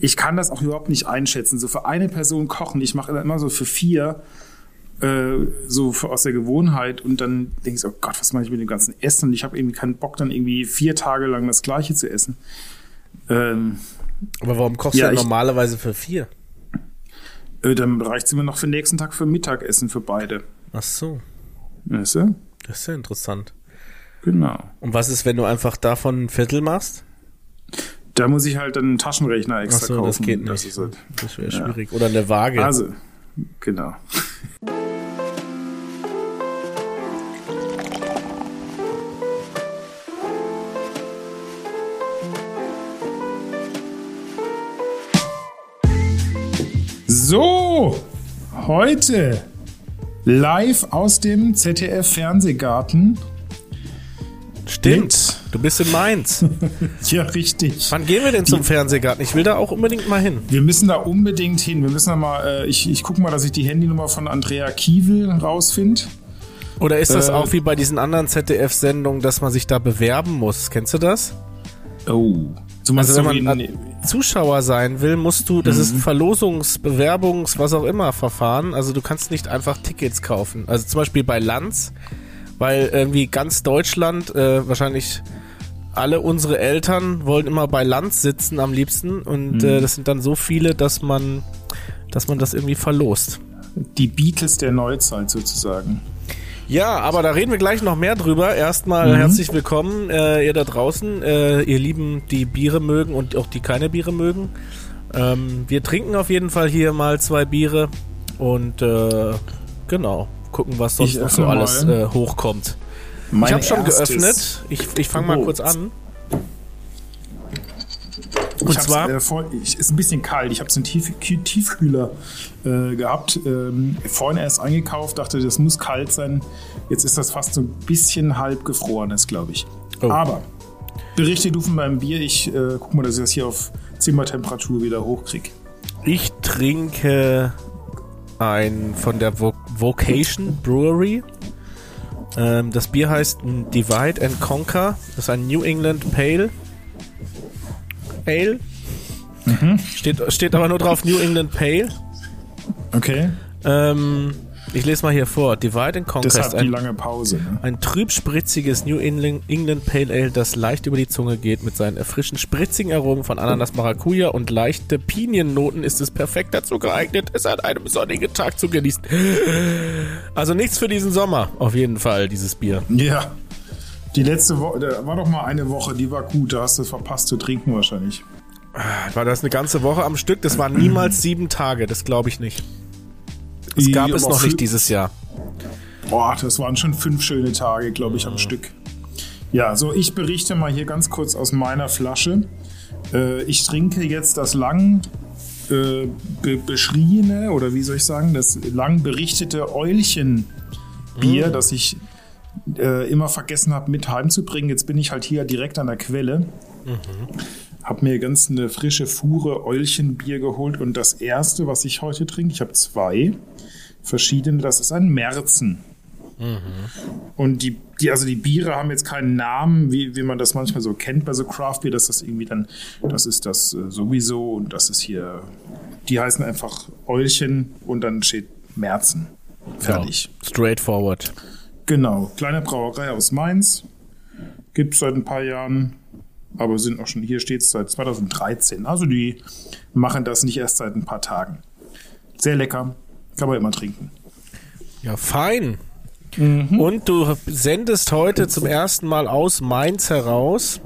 ich kann das auch überhaupt nicht einschätzen. So für eine Person kochen, ich mache immer so für vier, äh, so für, aus der Gewohnheit und dann denke ich so, oh Gott, was mache ich mit dem ganzen Essen? Und ich habe irgendwie keinen Bock, dann irgendwie vier Tage lang das Gleiche zu essen. Ähm, Aber warum kochst ja, du normalerweise für vier? Äh, dann reicht es immer noch für den nächsten Tag für Mittagessen für beide. Ach so. Weißt du? Das ist ja interessant. Genau. Und was ist, wenn du einfach davon ein Viertel machst? Da muss ich halt einen Taschenrechner extra Ach so, kaufen. Das geht nicht. Das, halt, das wäre schwierig. Oder eine Waage. Also, genau. So, heute live aus dem ZDF Fernsehgarten. Stimmt, du bist in Mainz. ja, richtig. Wann gehen wir denn zum Fernsehgarten? Ich will da auch unbedingt mal hin. Wir müssen da unbedingt hin. Wir müssen da mal, äh, ich, ich gucke mal, dass ich die Handynummer von Andrea Kiewel rausfinde. Oder ist das äh, auch wie bei diesen anderen ZDF-Sendungen, dass man sich da bewerben muss? Kennst du das? Oh. Du also wenn man Zuschauer sein will, musst du, das mhm. ist ein Verlosungs-, Bewerbungs-, was auch immer Verfahren. Also du kannst nicht einfach Tickets kaufen. Also zum Beispiel bei Lanz, weil irgendwie ganz Deutschland, äh, wahrscheinlich alle unsere Eltern wollen immer bei Lanz sitzen am liebsten und mhm. äh, das sind dann so viele, dass man, dass man das irgendwie verlost. Die Beatles der Neuzeit sozusagen. Ja, aber da reden wir gleich noch mehr drüber. Erstmal mhm. herzlich willkommen, äh, ihr da draußen, äh, ihr Lieben, die Biere mögen und auch die keine Biere mögen. Ähm, wir trinken auf jeden Fall hier mal zwei Biere und äh, genau, gucken, was sonst noch so alles äh, hochkommt. Ich habe schon geöffnet. Ich, ich fange mal kurz an. Und ich zwar äh, vor, ich, ist ein bisschen kalt. Ich habe so einen Tief, Tiefkühler äh, gehabt. Ähm, vorhin erst eingekauft, dachte, das muss kalt sein. Jetzt ist das fast so ein bisschen halb gefrorenes, glaube ich. Oh. Aber berichte du von meinem Bier. Ich äh, guck mal, dass ich das hier auf Zimmertemperatur wieder hochkriege. Ich trinke ein von der Vo Vocation Brewery. Ähm, das Bier heißt Divide and Conquer. Das ist ein New England Pale. Ale. Mhm. Steht, steht aber nur drauf New England Pale. Okay. Ähm, ich lese mal hier vor. Divide and ist ein, die lange Pause. Ne? ein trübspritziges New England Pale Ale, das leicht über die Zunge geht. Mit seinen erfrischend spritzigen Aromen von Ananas, Maracuja und leichte Piniennoten ist es perfekt dazu geeignet, es an einem sonnigen Tag zu genießen. Also nichts für diesen Sommer, auf jeden Fall, dieses Bier. Ja. Die letzte Woche, da war doch mal eine Woche, die war gut, da hast du es verpasst zu trinken wahrscheinlich. War das eine ganze Woche am Stück? Das waren niemals sieben Tage, das glaube ich nicht. Das gab es noch nicht dieses Jahr. Boah, das waren schon fünf schöne Tage, glaube ich, am mhm. Stück. Ja, so ich berichte mal hier ganz kurz aus meiner Flasche. Äh, ich trinke jetzt das lang äh, be beschriebene, oder wie soll ich sagen, das lang berichtete Eulchenbier, mhm. das ich äh, immer vergessen habe, mit heimzubringen. Jetzt bin ich halt hier direkt an der Quelle. Mhm. Habe mir ganz eine frische Fuhre Eulchenbier geholt und das erste, was ich heute trinke, ich habe zwei verschiedene, das ist ein Märzen. Mhm. Und die, die, also die Biere haben jetzt keinen Namen, wie, wie man das manchmal so kennt bei so Craft Beer, dass das irgendwie dann, das ist das äh, sowieso und das ist hier, die heißen einfach Eulchen und dann steht Märzen. Fertig. Ja, straightforward. Genau, kleine Brauerei aus Mainz. Gibt es seit ein paar Jahren, aber sind auch schon, hier steht es seit 2013. Also die machen das nicht erst seit ein paar Tagen. Sehr lecker, kann man immer trinken. Ja, fein. Mhm. Und du sendest heute zum ersten Mal aus Mainz heraus.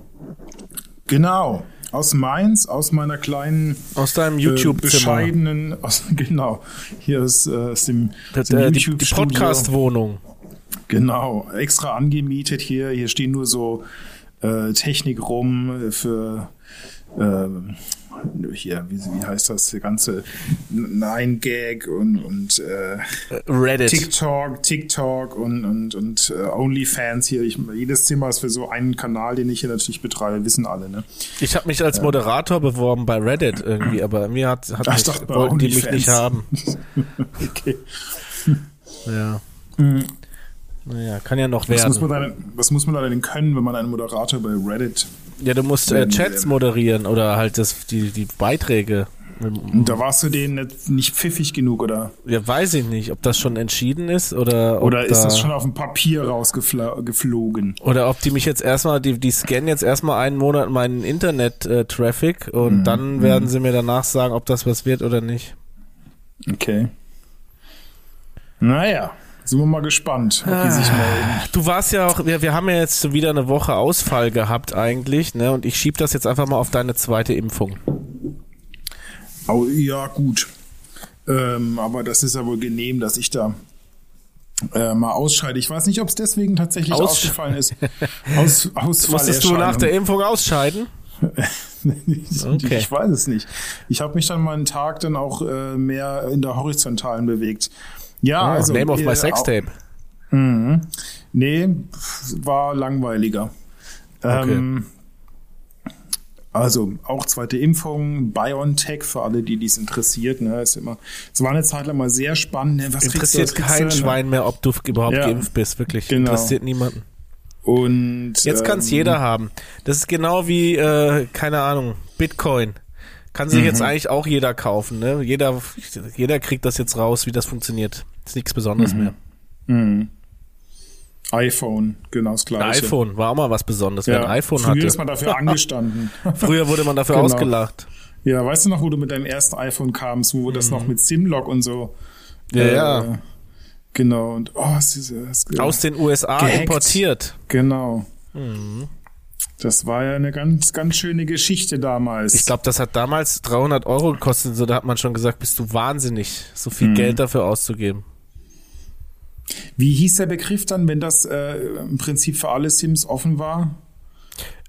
Genau, aus Mainz, aus meiner kleinen, aus deinem YouTube äh, bescheidenen, aus, genau, hier ist äh, aus dem, das, dem äh, YouTube die, die Podcast-Wohnung. Genau, extra angemietet hier. Hier stehen nur so äh, Technik rum für äh, hier, wie, wie heißt das, der ganze Nine Gag und, und äh, Reddit. TikTok, TikTok und, und, und uh, OnlyFans hier. Ich, jedes Zimmer ist für so einen Kanal, den ich hier natürlich betreibe, wissen alle. Ne? Ich habe mich als Moderator beworben bei Reddit irgendwie, aber mir hat, hat mich, dachte, wollten die mich nicht haben. okay. ja. Mhm. Naja, kann ja noch Was werden. muss, man dann, was muss man da denn können, wenn man einen Moderator bei Reddit. ja, du musst äh, Chats moderieren oder halt das, die, die Beiträge. Da warst du denen nicht, pfiffig genug, oder? Ja, weiß ich nicht, ob das schon entschieden ist oder Oder ist da, das schon auf dem Papier rausgeflogen? oder ob die mich jetzt erstmal, die, die scannen jetzt erstmal einen Monat meinen Internet-Traffic und Mhm. dann werden sie mir danach sagen, ob das was wird oder nicht. Okay. Naja, sind wir mal gespannt, ob die sich Ah. melden. Du warst ja auch, wir, wir haben ja jetzt wieder eine Woche Ausfall gehabt eigentlich, ne? Und ich schieb das jetzt einfach mal auf deine zweite Impfung. Au, ja, gut. Ähm, aber das ist ja wohl genehm, dass ich da äh, mal ausscheide. Ich weiß nicht, ob es deswegen tatsächlich Aus- ausgefallen ist. Aus, Ausfall Musstest du nach der Impfung ausscheiden? ich, Okay. ich weiß es nicht. Ich habe mich dann mal einen Tag dann auch äh, mehr in der Horizontalen bewegt. Ja, Ah, also. Name of my äh, Sextape. au- Mhm. Nee, war langweiliger. Ähm, also auch zweite Impfung, BioNTech für alle, die dies interessiert. Ne, ist immer. Es war eine Zeit lang mal sehr spannend. Ne, was kriegst du, Interessiert was kein du, ne? Schwein mehr, ob du überhaupt Ja. geimpft bist, wirklich. Genau. Interessiert niemanden. Und Jetzt kann es ähm, jeder haben. Das ist genau wie, äh, keine Ahnung, Bitcoin. Kann sich Mhm. jetzt eigentlich auch jeder kaufen. Ne? Jeder, jeder kriegt das jetzt raus, wie das funktioniert. Ist nichts Besonderes mehr. Mhm. iPhone, genau das Ein gleiche. iPhone war auch mal was Besonderes, wer Ja, ein iPhone früher hatte. ist man dafür angestanden. Früher wurde man dafür Genau. ausgelacht. Ja, weißt du noch, wo du mit deinem ersten iPhone kamst, wo das noch mit Simlock und so. Mhm. Ja, äh, ja. Genau, und oh, ist, es ist, Aus den USA Gehackt. importiert. Genau. Mhm. Das war ja eine ganz, ganz schöne Geschichte damals. Ich glaube, das hat damals 300 Euro gekostet. So, da hat man schon gesagt, bist du wahnsinnig, so viel Mhm. Geld dafür auszugeben. Wie hieß der Begriff dann, wenn das äh, im Prinzip für alle Sims offen war?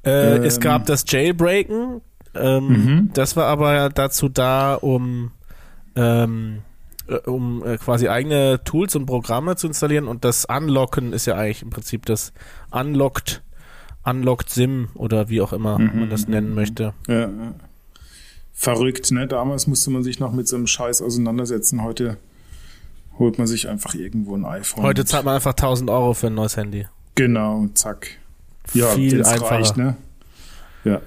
Äh, Ähm. Es gab das Jailbreaken. Ähm, Das war aber dazu da, um, ähm, äh, um äh, quasi eigene Tools und Programme zu installieren. Und das Unlocken ist ja eigentlich im Prinzip das Unlocked, Unlocked Sim oder wie auch immer man das nennen möchte. Ja. Verrückt, ne? Damals musste man sich noch mit so einem Scheiß auseinandersetzen. Heute holt man sich einfach irgendwo ein iPhone. Heute zahlt man einfach 1000 Euro für ein neues Handy. Genau, zack. Ja, Viel einfacher. reicht, ne? Ja.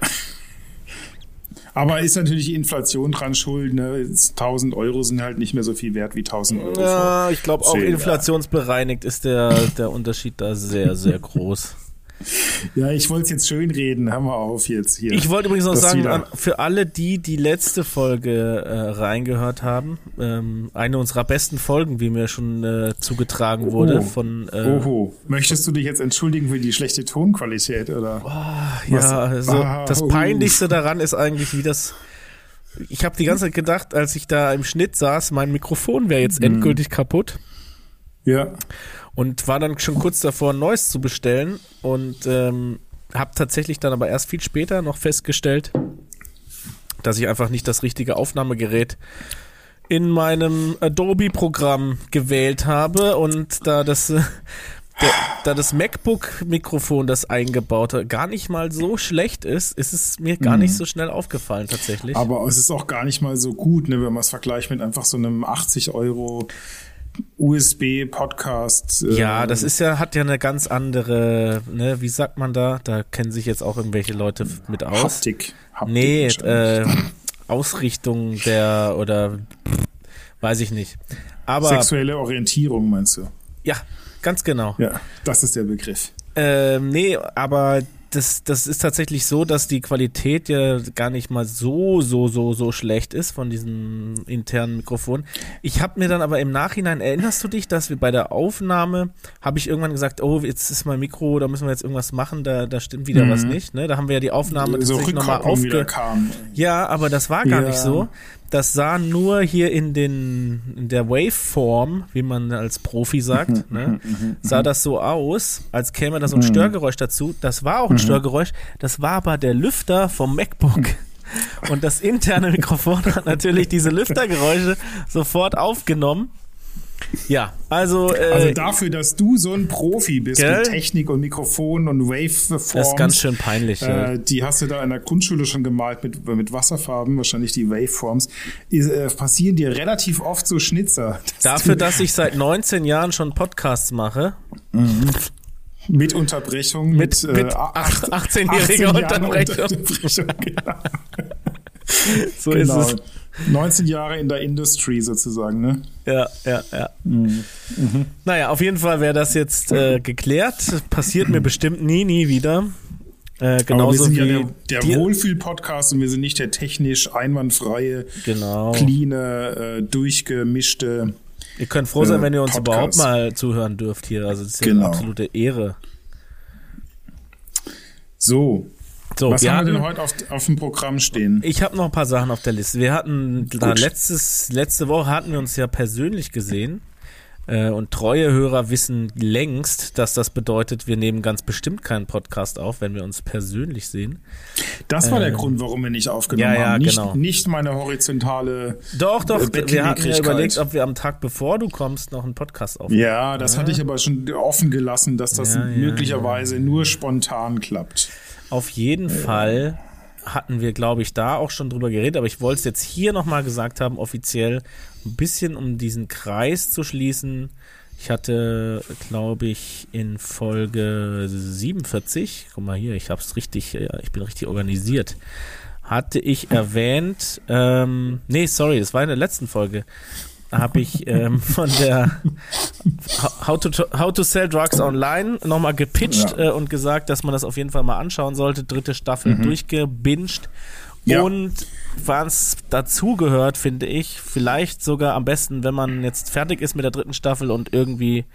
Aber ist natürlich die Inflation dran schuld, ne? Jetzt 1000 Euro sind halt nicht mehr so viel wert wie 1000 Euro. Ja, ich glaube auch inflationsbereinigt ist der, der Unterschied da sehr, sehr groß. Ja, ich wollte es jetzt schön reden. Hör mal auf jetzt hier. Ich wollte übrigens noch Das sagen, wieder- für alle die, die letzte Folge äh, reingehört haben, ähm, eine unserer besten Folgen, wie mir schon äh, zugetragen wurde, Oh. von äh, Oho. Möchtest du dich jetzt entschuldigen für die schlechte Tonqualität, oder? ja, Was- also Ah, das uh. Peinlichste daran ist eigentlich, wie das. Ich habe die ganze Zeit gedacht, als ich da im Schnitt saß, mein Mikrofon wäre Mhm. jetzt endgültig kaputt. Ja. und war dann schon kurz davor, ein neues zu bestellen und ähm, habe tatsächlich dann aber erst viel später noch festgestellt, dass ich einfach nicht das richtige Aufnahmegerät in meinem Adobe-Programm gewählt habe und da das äh, der, da das MacBook-Mikrofon, das eingebaute, gar nicht mal so schlecht ist, ist es mir gar nicht so schnell aufgefallen tatsächlich. Aber es ist auch gar nicht mal so gut, ne, wenn man es vergleicht mit einfach so einem 80 Euro USB-Podcast. äh, Ja, das ist ja, hat ja eine ganz andere, ne, wie sagt man da? Da kennen sich jetzt auch irgendwelche Leute mit aus. Haptik. Haptik nee, äh, Ausrichtung der oder weiß ich nicht. Aber Sexuelle Orientierung meinst du? ja, ganz genau. Ja, das ist der Begriff. Ähm, nee, aber das, das ist tatsächlich so, dass die Qualität ja gar nicht mal so, so, so, so schlecht ist von diesem internen Mikrofon. Ich habe mir dann aber im Nachhinein, erinnerst du dich, dass wir bei der Aufnahme, habe ich irgendwann gesagt, oh, jetzt ist mein Mikro, da müssen wir jetzt irgendwas machen, da, da stimmt wieder was nicht. Ne? Da haben wir ja die Aufnahme so tatsächlich nochmal aufge... Ja, aber das war gar Ja. nicht so. Das sah nur hier in den in der Waveform, wie man als Profi sagt, ne, sah das so aus, als käme da so ein Störgeräusch dazu. Das war auch ein Störgeräusch. Das war aber der Lüfter vom MacBook. Und das interne Mikrofon hat natürlich diese Lüftergeräusche sofort aufgenommen. Ja, also. Äh, also dafür, dass du so ein Profi bist gell? mit Technik und Mikrofon und Waveforms. Das ist ganz schön peinlich. Äh, die hast du da in der Grundschule schon gemalt mit, mit Wasserfarben, wahrscheinlich die Waveforms. Ist, äh, passieren dir relativ oft so Schnitzer. Dass dafür, dass ich seit 19 Jahren schon Podcasts mache. Mhm. Mit Unterbrechung. Mit, mit, mit 18-jähriger 18 Unterbrechung. Unterbrechung genau. so genau. ist es. 19 Jahre in der Industry sozusagen, ne? Ja, ja, ja. Mhm. Mhm. Naja, auf jeden Fall wäre das jetzt äh, geklärt. Passiert mir bestimmt nie, nie wieder. Äh, genauso Aber wir sind wie ja der, der Wohlfühl-Podcast und wir sind nicht der technisch einwandfreie, genau. clean, äh, durchgemischte. Ihr könnt froh sein, äh, wenn ihr uns Podcast. überhaupt mal zuhören dürft hier. Also das ist genau. eine absolute Ehre. So, so, Was haben wir denn heute auf, auf dem Programm stehen? Ich habe noch ein paar Sachen auf der Liste. Wir hatten da letztes, letzte Woche hatten wir uns ja persönlich gesehen. Äh, und treue Hörer wissen längst, dass das bedeutet, wir nehmen ganz bestimmt keinen Podcast auf, wenn wir uns persönlich sehen. Das war äh, der Grund, warum wir nicht aufgenommen ja, ja, haben. Nicht, genau. nicht meine horizontale. Doch, doch. Wir hatten ja überlegt, ob wir am Tag bevor du kommst noch einen Podcast aufnehmen. Ja, das ja. hatte ich aber schon offen gelassen, dass das möglicherweise nur spontan klappt. Auf jeden. Fall hatten wir, glaube ich, da auch schon drüber geredet, aber ich wollte es jetzt hier nochmal gesagt haben, offiziell, ein bisschen um diesen Kreis zu schließen. Ich hatte, glaube ich, in Folge 47, guck mal hier, ich hab's richtig, ich bin richtig organisiert, hatte ich erwähnt, ähm, nee, sorry, das war in der letzten Folge, habe ich ähm, von der How to, How to Sell Drugs Online nochmal gepitcht ja. äh, und gesagt, dass man das auf jeden Fall mal anschauen sollte. Dritte Staffel mhm. durchgebinged. Ja. Und was dazugehört, finde ich, vielleicht sogar am besten, wenn man jetzt fertig ist mit der dritten Staffel und irgendwie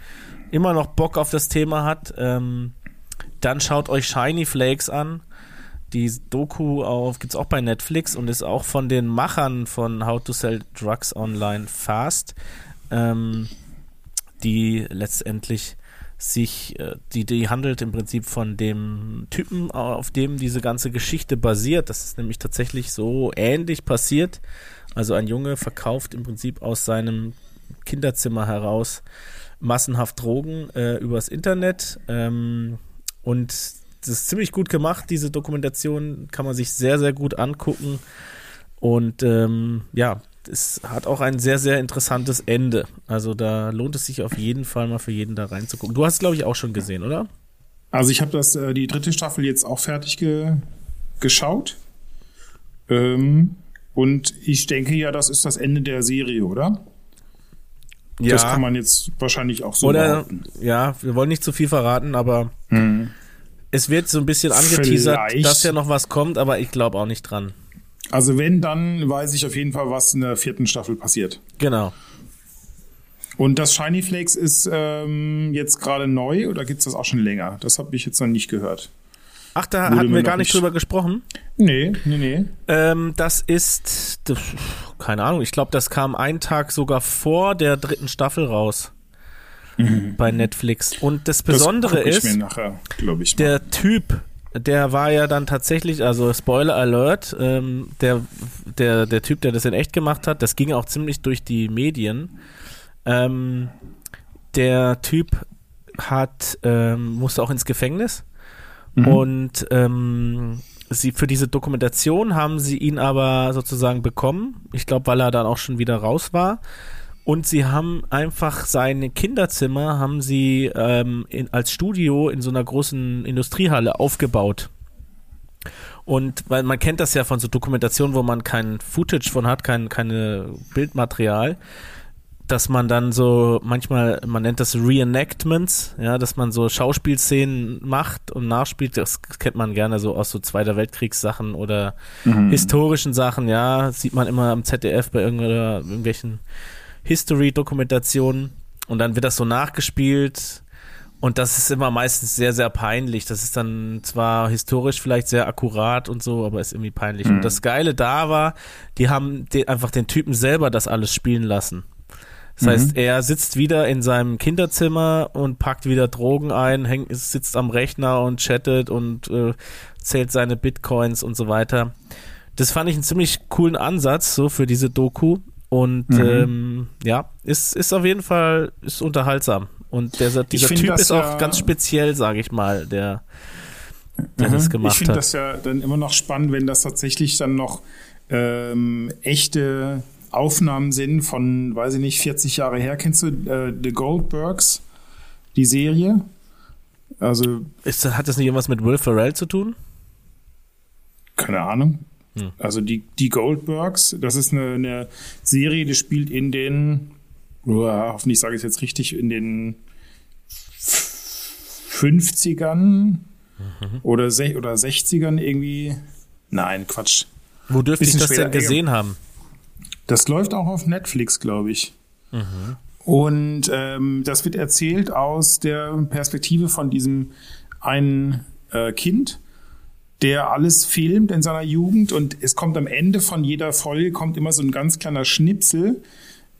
immer noch Bock auf das Thema hat, ähm, dann schaut euch Shiny Flakes an. Die Doku auf, gibt's auch bei Netflix und ist auch von den Machern von How to Sell Drugs Online Fast, ähm, die letztendlich sich, äh, die, die handelt im Prinzip von dem Typen, auf dem diese ganze Geschichte basiert. Das ist nämlich tatsächlich so ähnlich passiert. Also ein Junge verkauft im Prinzip aus seinem Kinderzimmer heraus massenhaft Drogen äh, übers Internet ähm, und das ist ziemlich gut gemacht, diese Dokumentation kann man sich sehr, sehr gut angucken. Und ähm, ja, es hat auch ein sehr, sehr interessantes Ende. Also da lohnt es sich auf jeden Fall mal für jeden da reinzugucken. Du hast, glaube ich, auch schon gesehen, oder? Also ich habe das äh, die dritte Staffel jetzt auch fertig ge geschaut. Ähm, und ich denke ja, das ist das Ende der Serie, oder? Ja. Das kann man jetzt wahrscheinlich auch so Oder, behaupten. Ja, wir wollen nicht zu viel verraten, aber hm es wird so ein bisschen angeteasert, Vielleicht. dass ja noch was kommt, aber ich glaube auch nicht dran. Also wenn, dann weiß ich auf jeden Fall, was in der vierten Staffel passiert. Genau. Und das Shiny Flakes ist ähm, jetzt gerade neu oder gibt es das auch schon länger? Das habe ich jetzt noch nicht gehört. Ach, da Wurde hatten wir gar nicht drüber gesprochen? Nee, nee, nee. Ähm, das ist, keine Ahnung, ich glaube, das kam einen Tag sogar vor der dritten Staffel raus mhm. bei Netflix. Und das Besondere das ist, nachher, der Typ, der war ja dann tatsächlich, also Spoiler Alert, ähm, der, der, der Typ, der das in echt gemacht hat, das ging auch ziemlich durch die Medien. Ähm, der Typ hat, ähm, musste auch ins Gefängnis mhm. und ähm, sie für diese Dokumentation haben sie ihn aber sozusagen bekommen. Ich glaube, weil er dann auch schon wieder raus war. Und sie haben einfach sein Kinderzimmer haben sie ähm, in, als Studio in so einer großen Industriehalle aufgebaut. Und weil man kennt das ja von so Dokumentationen, wo man kein Footage von hat, kein keine Bildmaterial, dass man dann so manchmal, man nennt das Reenactments, ja, dass man so Schauspielszenen macht und nachspielt. Das kennt man gerne so aus so Zweiter Weltkriegssachen oder mhm. historischen Sachen, ja, sieht man immer am ZDF bei irgendwelchen History-Dokumentation und dann wird das so nachgespielt und das ist immer meistens sehr, sehr peinlich. Das ist dann zwar historisch vielleicht sehr akkurat und so, aber ist irgendwie peinlich. Mhm. Und das Geile da war, die haben den, einfach den Typen selber das alles spielen lassen. Das mhm. heißt, er sitzt wieder in seinem Kinderzimmer und packt wieder Drogen ein, hängt, sitzt am Rechner und chattet und äh, zählt seine Bitcoins und so weiter. Das fand ich einen ziemlich coolen Ansatz so für diese Doku Und mhm. ähm, ja, ist, ist auf jeden Fall ist unterhaltsam. Und der, dieser Typ ist auch ganz speziell, sage ich mal, der, der mhm. das gemacht hat. Ich finde das ja dann immer noch spannend, wenn das tatsächlich dann noch ähm, echte Aufnahmen sind von, weiß ich nicht, 40 Jahre her. Kennst du äh, The Goldbergs, die Serie? Also. Ist, hat das nicht irgendwas mit Will Ferrell zu tun? Keine Ahnung. Hm. Also die, die Goldbergs, das ist eine, eine Serie, die spielt in den, oh, hoffentlich sage ich es jetzt richtig, in den 50ern mhm. oder, oder 60ern irgendwie. Nein, Quatsch. Wo dürfte ich das denn gesehen haben? Das läuft auch auf Netflix, glaube ich. Mhm. Und ähm, das wird erzählt aus der Perspektive von diesem einen äh, Kind, der alles filmt in seiner Jugend und es kommt am Ende von jeder Folge kommt immer so ein ganz kleiner Schnipsel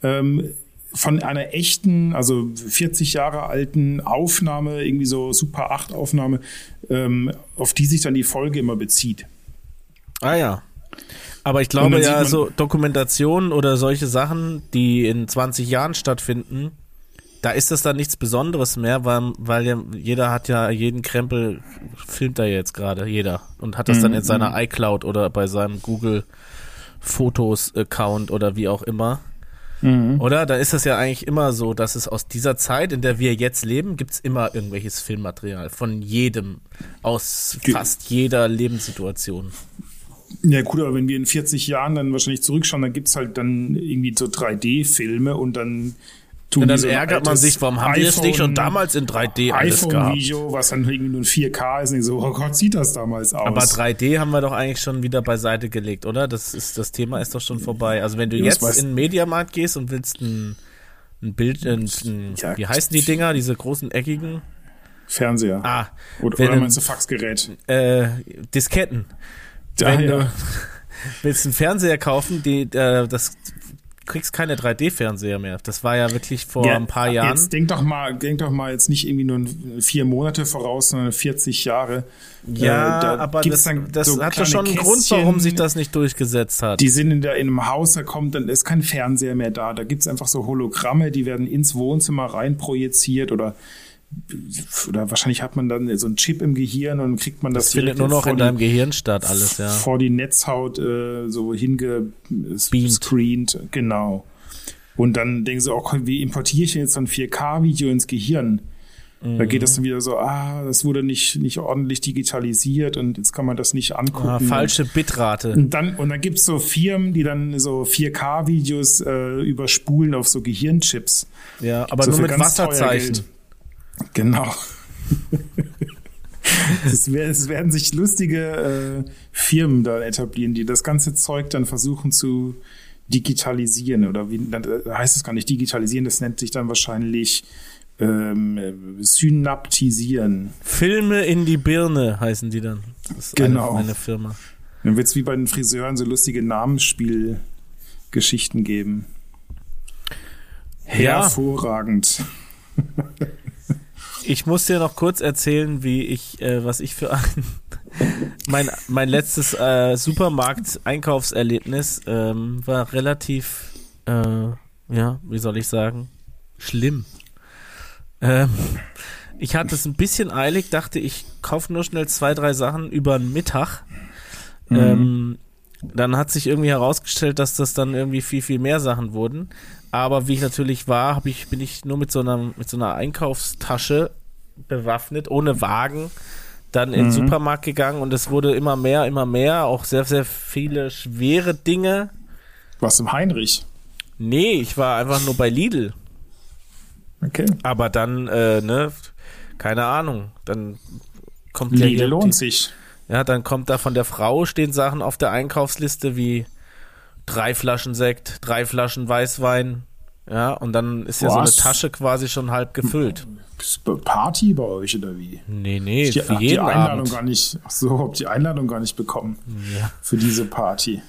ähm, von einer echten, also 40 Jahre alten Aufnahme, irgendwie so Super 8 Aufnahme, ähm, auf die sich dann die Folge immer bezieht. Ah ja. Aber ich glaube ja, so Dokumentationen oder solche Sachen, die in 20 Jahren stattfinden, da ist das dann nichts Besonderes mehr, weil, weil jeder hat ja jeden Krempel, filmt da jetzt gerade, jeder. Und hat das mhm. dann in seiner mhm. iCloud oder bei seinem Google Fotos Account oder wie auch immer. Mhm. Oder? Da ist es ja eigentlich immer so, dass es aus dieser Zeit, in der wir jetzt leben, gibt's immer irgendwelches Filmmaterial von jedem, aus fast jeder Lebenssituation. Ja gut, aber wenn wir in 40 Jahren dann wahrscheinlich zurückschauen, dann gibt's halt dann irgendwie so 3D-Filme und dann und dann so ärgert man sich, warum haben die das nicht schon damals in 3D alles gehabt? Video, was dann irgendwie nur 4K ist, und so, oh Gott, sieht das damals aus. Aber 3D haben wir doch eigentlich schon wieder beiseite gelegt, oder? Das ist, das Thema ist doch schon vorbei. Also wenn du ja, jetzt in den Mediamarkt gehst und willst ein, ein Bild, ein, ein, ja, wie heißen die Dinger, diese großen eckigen? Fernseher. Ah. Oder, oder meinst du Faxgerät? Äh, Disketten. Wenn du willst einen Fernseher kaufen, die, äh, das kriegst keine 3D-Fernseher mehr. Das war ja wirklich vor ja, ein paar Jahren. Jetzt denk doch mal, denk doch mal jetzt nicht irgendwie nur vier Monate voraus, sondern 40 Jahre. Ja, äh, da aber das, das so hat doch schon einen Grund, warum sich das nicht durchgesetzt hat. Die sind in, der, in einem Haus, da kommt, dann ist kein Fernseher mehr da. Da gibt's einfach so Hologramme, die werden ins Wohnzimmer rein projiziert oder oder wahrscheinlich hat man dann so einen Chip im Gehirn und kriegt man das, das findet nur noch in deinem Gehirn statt alles ja. vor die Netzhaut äh, so hingescreent genau. Und dann denken sie auch wie importiere ich jetzt so ein 4K Video ins Gehirn? Mhm. da geht das dann wieder so ah das wurde nicht nicht ordentlich digitalisiert und jetzt kann man das nicht angucken. Ah, falsche Bitrate. Und dann und dann gibt's so Firmen die dann so 4K Videos äh, überspulen auf so Gehirnchips. Ja aber so nur mit Wasserzeichen Genau. es, es, werden sich lustige äh, Firmen da etablieren, die das ganze Zeug dann versuchen zu digitalisieren oder wie dann heißt es gar nicht digitalisieren, das nennt sich dann wahrscheinlich ähm, synaptisieren. Filme in die Birne heißen die dann. Das ist genau. eine, eine Firma. Dann wird es wie bei den Friseuren so lustige Namensspielgeschichten geben. Hervorragend. Ja. Ich muss dir noch kurz erzählen, wie ich, äh, was ich für ein mein mein letztes äh, Supermarkt-Einkaufserlebnis ähm, war relativ, äh, ja, wie soll ich sagen, schlimm. Ähm, ich hatte es ein bisschen eilig, dachte ich kaufe nur schnell zwei drei Sachen über den Mittag. Mhm. Ähm, dann hat sich irgendwie herausgestellt, dass das dann irgendwie viel, viel mehr Sachen wurden. Aber wie ich natürlich war, hab ich, bin ich nur mit so einer, mit so einer Einkaufstasche bewaffnet, ohne Wagen, dann in den mhm. Supermarkt gegangen und es wurde immer mehr, immer mehr, auch sehr, sehr viele schwere Dinge. Was im Heinrich? Nee, ich war einfach nur bei Lidl. Okay. Aber dann, äh, ne, keine Ahnung, dann kommt Lidl lohnt sich. Ja, dann kommt da von der Frau stehen Sachen auf der Einkaufsliste wie drei Flaschen Sekt, drei Flaschen Weißwein. Ja, und dann ist ja so eine Tasche quasi schon halb gefüllt. Party bei euch oder wie? Nee, nee, ich für jeden die Einladung Abend. gar nicht, ach so, hab die Einladung gar nicht bekommen ja. für diese Party.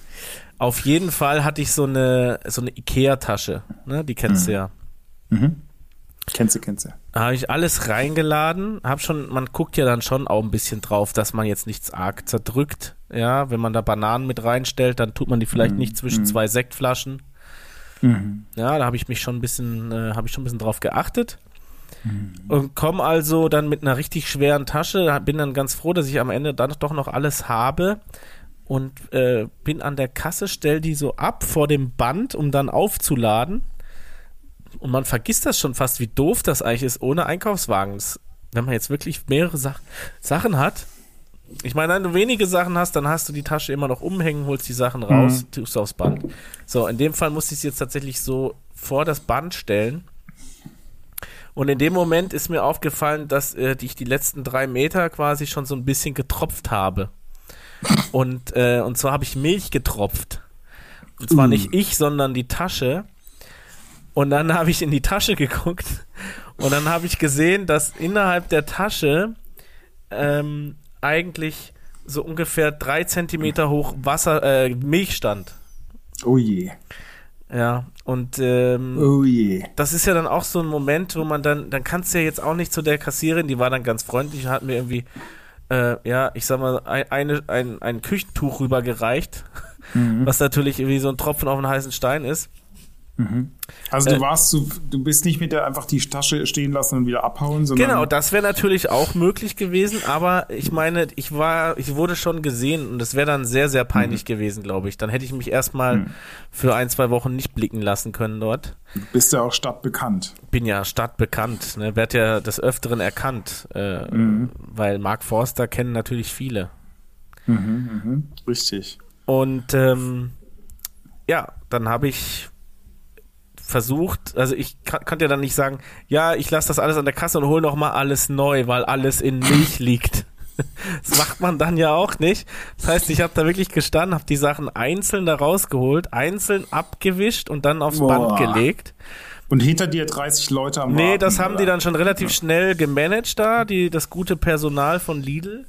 Auf jeden Fall hatte ich so eine so eine Ikea Tasche, ne, die kennst mhm. du ja. Mhm. Kennst du, kennst du. Da habe ich alles reingeladen, hab schon, man guckt ja dann schon auch ein bisschen drauf, dass man jetzt nichts arg zerdrückt. Ja, wenn man da Bananen mit reinstellt, dann tut man die vielleicht mm, nicht zwischen mm. zwei Sektflaschen. Mhm. Ja, da habe ich mich schon ein bisschen, äh, habe ich schon ein bisschen drauf geachtet. Mhm. Und komme also dann mit einer richtig schweren Tasche, bin dann ganz froh, dass ich am Ende dann doch noch alles habe und äh, bin an der Kasse, stell die so ab vor dem Band, um dann aufzuladen. Und man vergisst das schon fast, wie doof das eigentlich ist ohne Einkaufswagen. Das, wenn man jetzt wirklich mehrere Sach Sachen hat. Ich meine, wenn du wenige Sachen hast, dann hast du die Tasche immer noch umhängen, holst die Sachen raus, mhm. tust aufs Band. So, in dem Fall musste ich es jetzt tatsächlich so vor das Band stellen. Und in dem Moment ist mir aufgefallen, dass äh, ich die letzten drei Meter quasi schon so ein bisschen getropft habe. Und, äh, und zwar habe ich Milch getropft. Und zwar uh. nicht ich, sondern die Tasche. Und dann habe ich in die Tasche geguckt und dann habe ich gesehen, dass innerhalb der Tasche ähm, eigentlich so ungefähr drei Zentimeter hoch Wasser, äh, Milch stand. Oh je. Ja, und ähm, oh je. das ist ja dann auch so ein Moment, wo man dann, dann kannst du ja jetzt auch nicht zu der Kassierin, die war dann ganz freundlich und hat mir irgendwie äh, ja, ich sag mal, ein, eine, ein, ein Küchentuch rübergereicht, mhm. was natürlich irgendwie so ein Tropfen auf einen heißen Stein ist. Mhm. Also du äh, warst, du, du bist nicht mit der einfach die Tasche stehen lassen und wieder abhauen, sondern. Genau, das wäre natürlich auch möglich gewesen, aber ich meine, ich war, ich wurde schon gesehen und das wäre dann sehr, sehr peinlich mhm. gewesen, glaube ich. Dann hätte ich mich erstmal mhm. für ein, zwei Wochen nicht blicken lassen können dort. Du bist ja auch stadtbekannt. Bin ja stadtbekannt, ne? Werd ja des Öfteren erkannt, äh, mhm. weil Mark Forster kennen natürlich viele. Mhm, mhm. Richtig. Und ähm, ja, dann habe ich versucht, also ich kann, konnte ja dann nicht sagen, ja, ich lasse das alles an der Kasse und hole noch mal alles neu, weil alles in Milch liegt. Das macht man dann ja auch nicht. Das heißt, ich habe da wirklich gestanden, habe die Sachen einzeln da rausgeholt, einzeln abgewischt und dann aufs Boah. Band gelegt. Und hinter dir 30 Leute am Nee, Warten, das haben oder? die dann schon relativ schnell gemanagt da, die, das gute Personal von Lidl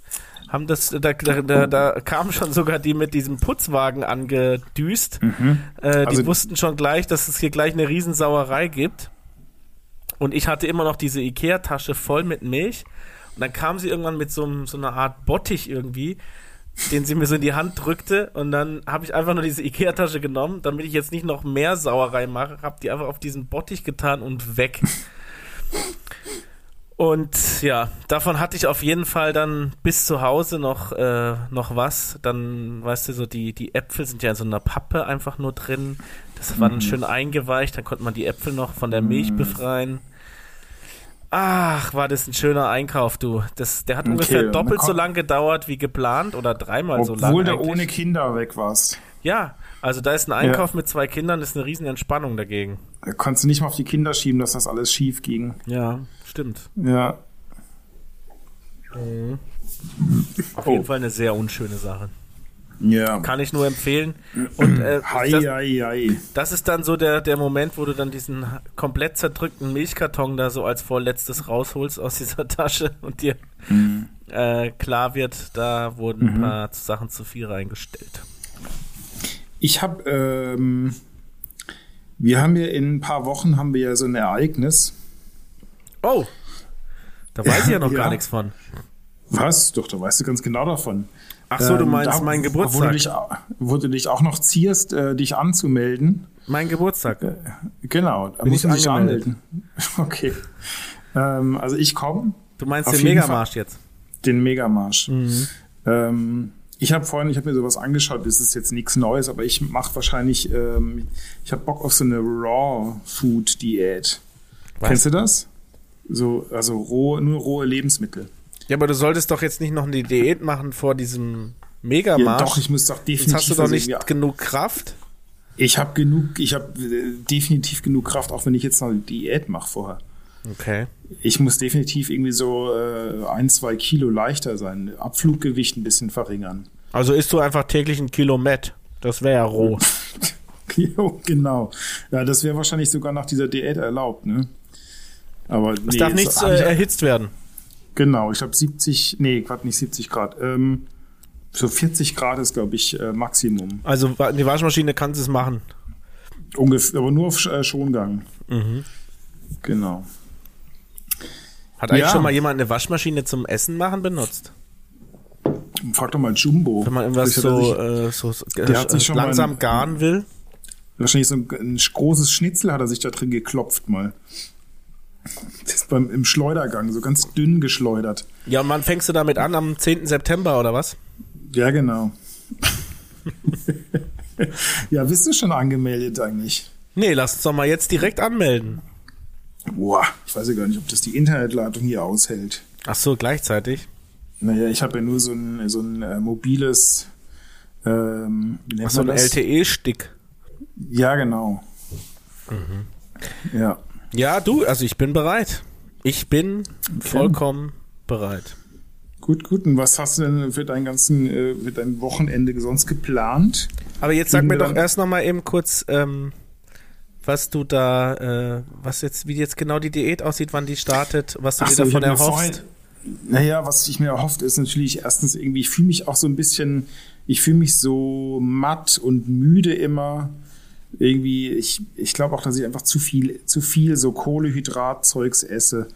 haben das, da, da, da kamen schon sogar die mit diesem Putzwagen angedüst. Mhm. Äh, die also, wussten schon gleich, dass es hier gleich eine Riesensauerei gibt. Und ich hatte immer noch diese Ikea-Tasche voll mit Milch. Und dann kam sie irgendwann mit so, so einer Art Bottich irgendwie, den sie mir so in die Hand drückte. Und dann habe ich einfach nur diese Ikea-Tasche genommen, damit ich jetzt nicht noch mehr Sauerei mache, habe die einfach auf diesen Bottich getan und weg. Und ja, davon hatte ich auf jeden Fall dann bis zu Hause noch, äh, noch was. Dann, weißt du, so die, die Äpfel sind ja in so einer Pappe einfach nur drin. Das war dann mhm. schön eingeweicht, dann konnte man die Äpfel noch von der Milch mhm. befreien. Ach, war das ein schöner Einkauf, du. Das, der hat okay, ungefähr doppelt so lang gedauert wie geplant oder dreimal so lang. Obwohl du ohne Kinder weg warst. Ja, also da ist ein Einkauf ja. mit zwei Kindern, das ist eine riesen Entspannung dagegen. Da konntest du nicht mal auf die Kinder schieben, dass das alles schief ging. Ja, stimmt. Ja. Mhm. Auf oh. jeden Fall eine sehr unschöne Sache. Ja. Kann ich nur empfehlen. Und äh, hei, das, hei, hei. das ist dann so der, der Moment, wo du dann diesen komplett zerdrückten Milchkarton da so als vorletztes rausholst aus dieser Tasche und dir mhm. äh, klar wird, da wurden mhm. ein paar Sachen zu viel reingestellt. Ich habe, ähm, wir haben ja in ein paar Wochen haben wir ja so ein Ereignis. Oh, da weiß ich ja noch ja. gar nichts von. Was? Doch, da weißt du ganz genau davon. Ach so, du ähm, meinst da, meinen Geburtstag. Wo du, dich, wo du dich auch noch zierst, äh, dich anzumelden. Mein Geburtstag. Äh, genau, da Bin musst du dich anmelden. Okay. Ähm, also ich komme. Du meinst den Megamarsch jetzt? Den Megamarsch. Mhm. Ähm, ich habe vorhin, ich habe mir sowas angeschaut, das ist jetzt nichts Neues, aber ich mache wahrscheinlich, ähm, ich habe Bock auf so eine Raw-Food-Diät. Kennst du das? So, also roh, nur rohe Lebensmittel. Ja, aber du solltest doch jetzt nicht noch eine Diät machen vor diesem Megamarsch. Ja, doch, ich muss doch definitiv. Jetzt hast du doch nicht ja. genug Kraft. Ich habe genug, ich habe äh, definitiv genug Kraft, auch wenn ich jetzt noch eine Diät mache vorher. Okay. Ich muss definitiv irgendwie so äh, ein, zwei Kilo leichter sein. Abfluggewicht ein bisschen verringern. Also isst du einfach täglich ein Kilo Met. Das wäre ja roh. jo, genau. Ja, das wäre wahrscheinlich sogar nach dieser Diät erlaubt, ne? Aber es nee, darf nichts äh, erhitzt werden. Genau, ich glaube 70, nee, gerade nicht 70 Grad. Ähm, so 40 Grad ist, glaube ich, äh, Maximum. Also die Waschmaschine kann es machen. Ungefähr, aber nur auf äh, Schongang. Mhm. Genau. Hat eigentlich ja. schon mal jemand eine Waschmaschine zum Essen machen benutzt? Frag doch mal Jumbo. Wenn man irgendwas so, äh, so, schon langsam garen will. Wahrscheinlich so ein, ein großes Schnitzel hat er sich da drin geklopft mal. Das ist beim, im Schleudergang, so ganz dünn geschleudert. Ja, und wann fängst du damit an? Am 10. September oder was? Ja, genau. ja, bist du schon angemeldet eigentlich? Nee, lass uns doch mal jetzt direkt anmelden. Boah, ich weiß ja gar nicht, ob das die Internetleitung hier aushält. Ach so, gleichzeitig? Naja, ich habe ja nur so ein, so ein äh, mobiles. Ähm, Ach so, ein? LTE-Stick. Ja, genau. Ja. Ja, du, also ich bin bereit. Ich bin vollkommen bereit. Gut, gut. Und was hast du denn für dein ganzen, äh, für dein Wochenende sonst geplant? Aber jetzt sag mir doch erst noch mal eben kurz, ähm, was du da, äh, was jetzt, wie jetzt genau die Diät aussieht, wann die startet, was du Ach dir so, davon erhoffst. Naja, was ich mir erhofft, ist natürlich erstens irgendwie, ich fühle mich auch so ein bisschen, ich fühle mich so matt und müde immer. Irgendwie, ich, ich glaube auch, dass ich einfach zu viel, zu viel so Kohlehydrat-Zeugs esse.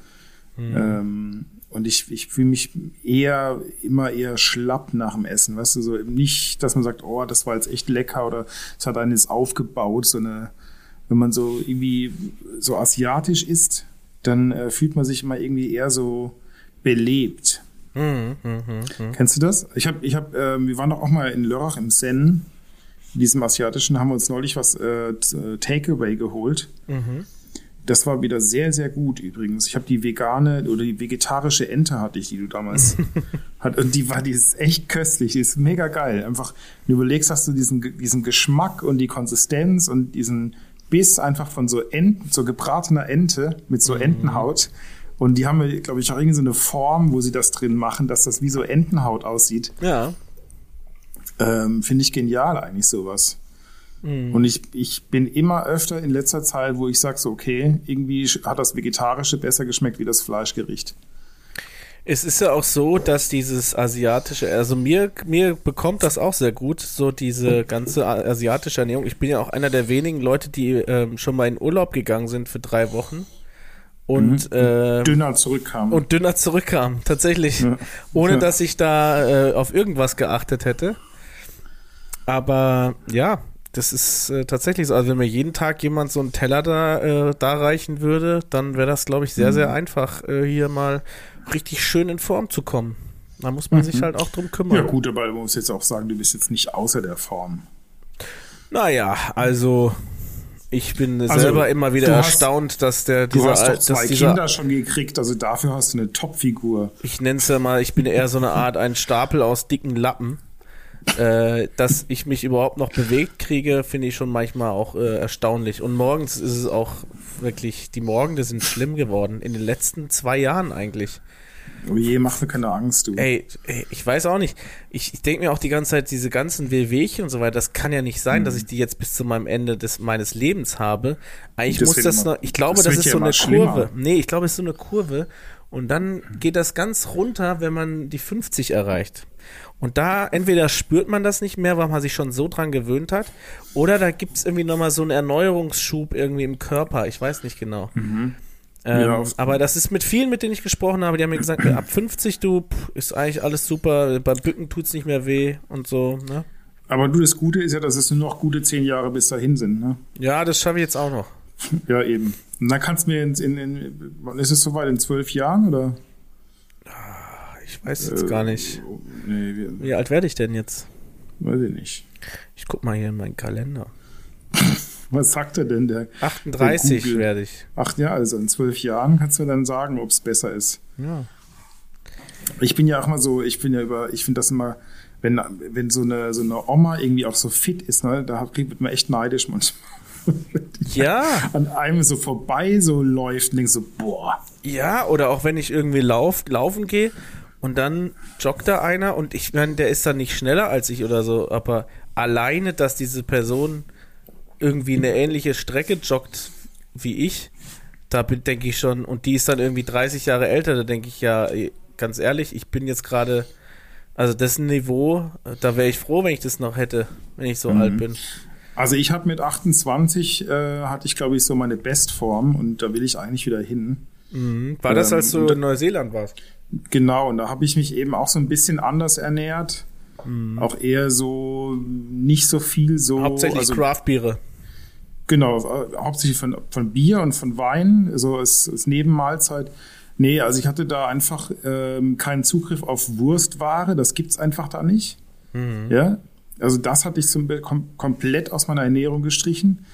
Ähm, und ich, ich fühle mich eher, immer eher schlapp nach dem Essen. Weißt du, so nicht, dass man sagt, oh, das war jetzt echt lecker oder es hat einen jetzt aufgebaut, so eine, wenn man so irgendwie so asiatisch isst, dann äh, fühlt man sich immer irgendwie eher so belebt. Mhm, mhm, mhm. Kennst du das? Ich habe, ich habe, ähm, wir waren doch auch mal in Lörrach im Zen, diesem asiatischen, haben wir uns neulich was äh, t- Takeaway geholt. Mhm. Das war wieder sehr, sehr gut übrigens. Ich habe die vegane oder die vegetarische Ente hatte ich, die du damals hat und die war, die ist echt köstlich, die ist mega geil. Einfach, du überlegst, hast du diesen, diesen Geschmack und die Konsistenz und diesen Biss einfach von so Enten, so gebratener Ente mit so Entenhaut. Und die haben, glaube ich, auch irgendwie so eine Form, wo sie das drin machen, dass das wie so Entenhaut aussieht. Ja. Ähm, Finde ich genial eigentlich sowas. Und ich, ich bin immer öfter in letzter Zeit, wo ich sage so, okay, irgendwie hat das Vegetarische besser geschmeckt wie das Fleischgericht. Es ist ja auch so, dass dieses asiatische, also mir, mir bekommt das auch sehr gut, so diese ganze asiatische Ernährung. Ich bin ja auch einer der wenigen Leute, die ähm, schon mal in Urlaub gegangen sind für drei Wochen und, ähm, Dünner zurückkam. und dünner zurückkam, tatsächlich, Ja. ohne dass ich da äh, auf irgendwas geachtet hätte. Aber ja, das ist äh, tatsächlich so. Also wenn mir jeden Tag jemand so einen Teller da äh, darreichen würde, dann wäre das, glaube ich, sehr, Mhm. sehr einfach, äh, hier mal richtig schön in Form zu kommen. Da muss man sich halt auch drum kümmern. Mhm. ja gut, aber man muss jetzt auch sagen, du bist jetzt nicht außer der Form. Naja, also ich bin Also, selber immer wieder du erstaunt, dass der Du dieser, hast doch zwei dieser Kinder schon gekriegt, also dafür hast du eine Topfigur. ich nenne es ja mal, ich bin eher so eine Art ein Stapel aus dicken Lappen. Äh, dass ich mich überhaupt noch bewegt kriege, finde ich schon manchmal auch äh, erstaunlich. Und morgens ist es auch wirklich, die Morgende sind schlimm geworden. In den letzten zwei Jahren eigentlich. Oh je, mach mir keine Angst, du. Ey, ey ich weiß auch nicht. Ich, ich denke mir auch die ganze Zeit, diese ganzen Wehwehchen und so weiter, das kann ja nicht sein, dass ich die jetzt bis zu meinem Ende des meines Lebens habe. Eigentlich muss das immer- noch, ich glaube, das das, ist so eine schlimmer. Kurve. Nee, ich glaube, es ist so eine Kurve. Und dann geht das ganz runter, wenn man die 50 erreicht. Und da entweder spürt man das nicht mehr, weil man sich schon so dran gewöhnt hat, oder da gibt's irgendwie nochmal so einen Erneuerungsschub irgendwie im Körper. Ich weiß nicht genau. Ähm, Ja. aber das ist mit vielen, mit denen ich gesprochen habe, die haben mir gesagt, ab 50 du pff, ist eigentlich alles super, beim Bücken tut's nicht mehr weh und so. Ne? Aber du, das Gute ist ja, dass es nur noch gute zehn Jahre bis dahin sind, ne? Ja, das schaffe ich jetzt auch noch. Ja, eben. Und dann kannst du mir in, in, in ist es soweit, in zwölf Jahren oder? Ich weiß jetzt gar nicht. Nee, wir, Wie alt werde ich denn jetzt? weiß ich nicht. Ich guck mal hier in meinen Kalender. Was sagt er denn, der? 38 Google. werde ich. Ach ja, also in zwölf Jahren kannst du dann sagen, ob es besser ist. Ja. Ich bin ja auch mal so, ich bin ja über, ich finde das immer, wenn, wenn so eine, so eine Oma irgendwie auch so fit ist, ne, da wird man echt neidisch manchmal. Ja, An einem so vorbei so läuft und denkst so, boah. ja, oder auch wenn ich irgendwie lauf, laufen gehe und dann joggt da einer und ich meine, der ist dann nicht schneller als ich oder so, aber alleine, dass diese Person irgendwie eine ähnliche Strecke joggt wie ich, da denke ich schon, und die ist dann irgendwie 30 Jahre älter, da denke ich ja, ganz ehrlich, ich bin jetzt gerade, also das Niveau, da wäre ich froh, wenn ich das noch hätte, wenn ich so alt bin. Also ich habe mit 28, äh, hatte ich glaube ich so meine Bestform und da will ich eigentlich wieder hin. Mhm. War das, Ähm, als du und da- in Neuseeland warst? Genau, und da habe ich mich eben auch so ein bisschen anders ernährt. Auch eher so nicht so viel so. Hauptsächlich also, Craftbiere. genau, äh, hauptsächlich von, von Bier und von Wein, so als, als Nebenmahlzeit. Nee, also ich hatte da einfach ähm, keinen Zugriff auf Wurstware, das gibt's einfach da nicht. Mhm. Ja, also das hatte ich zum, kom komplett aus meiner Ernährung gestrichen.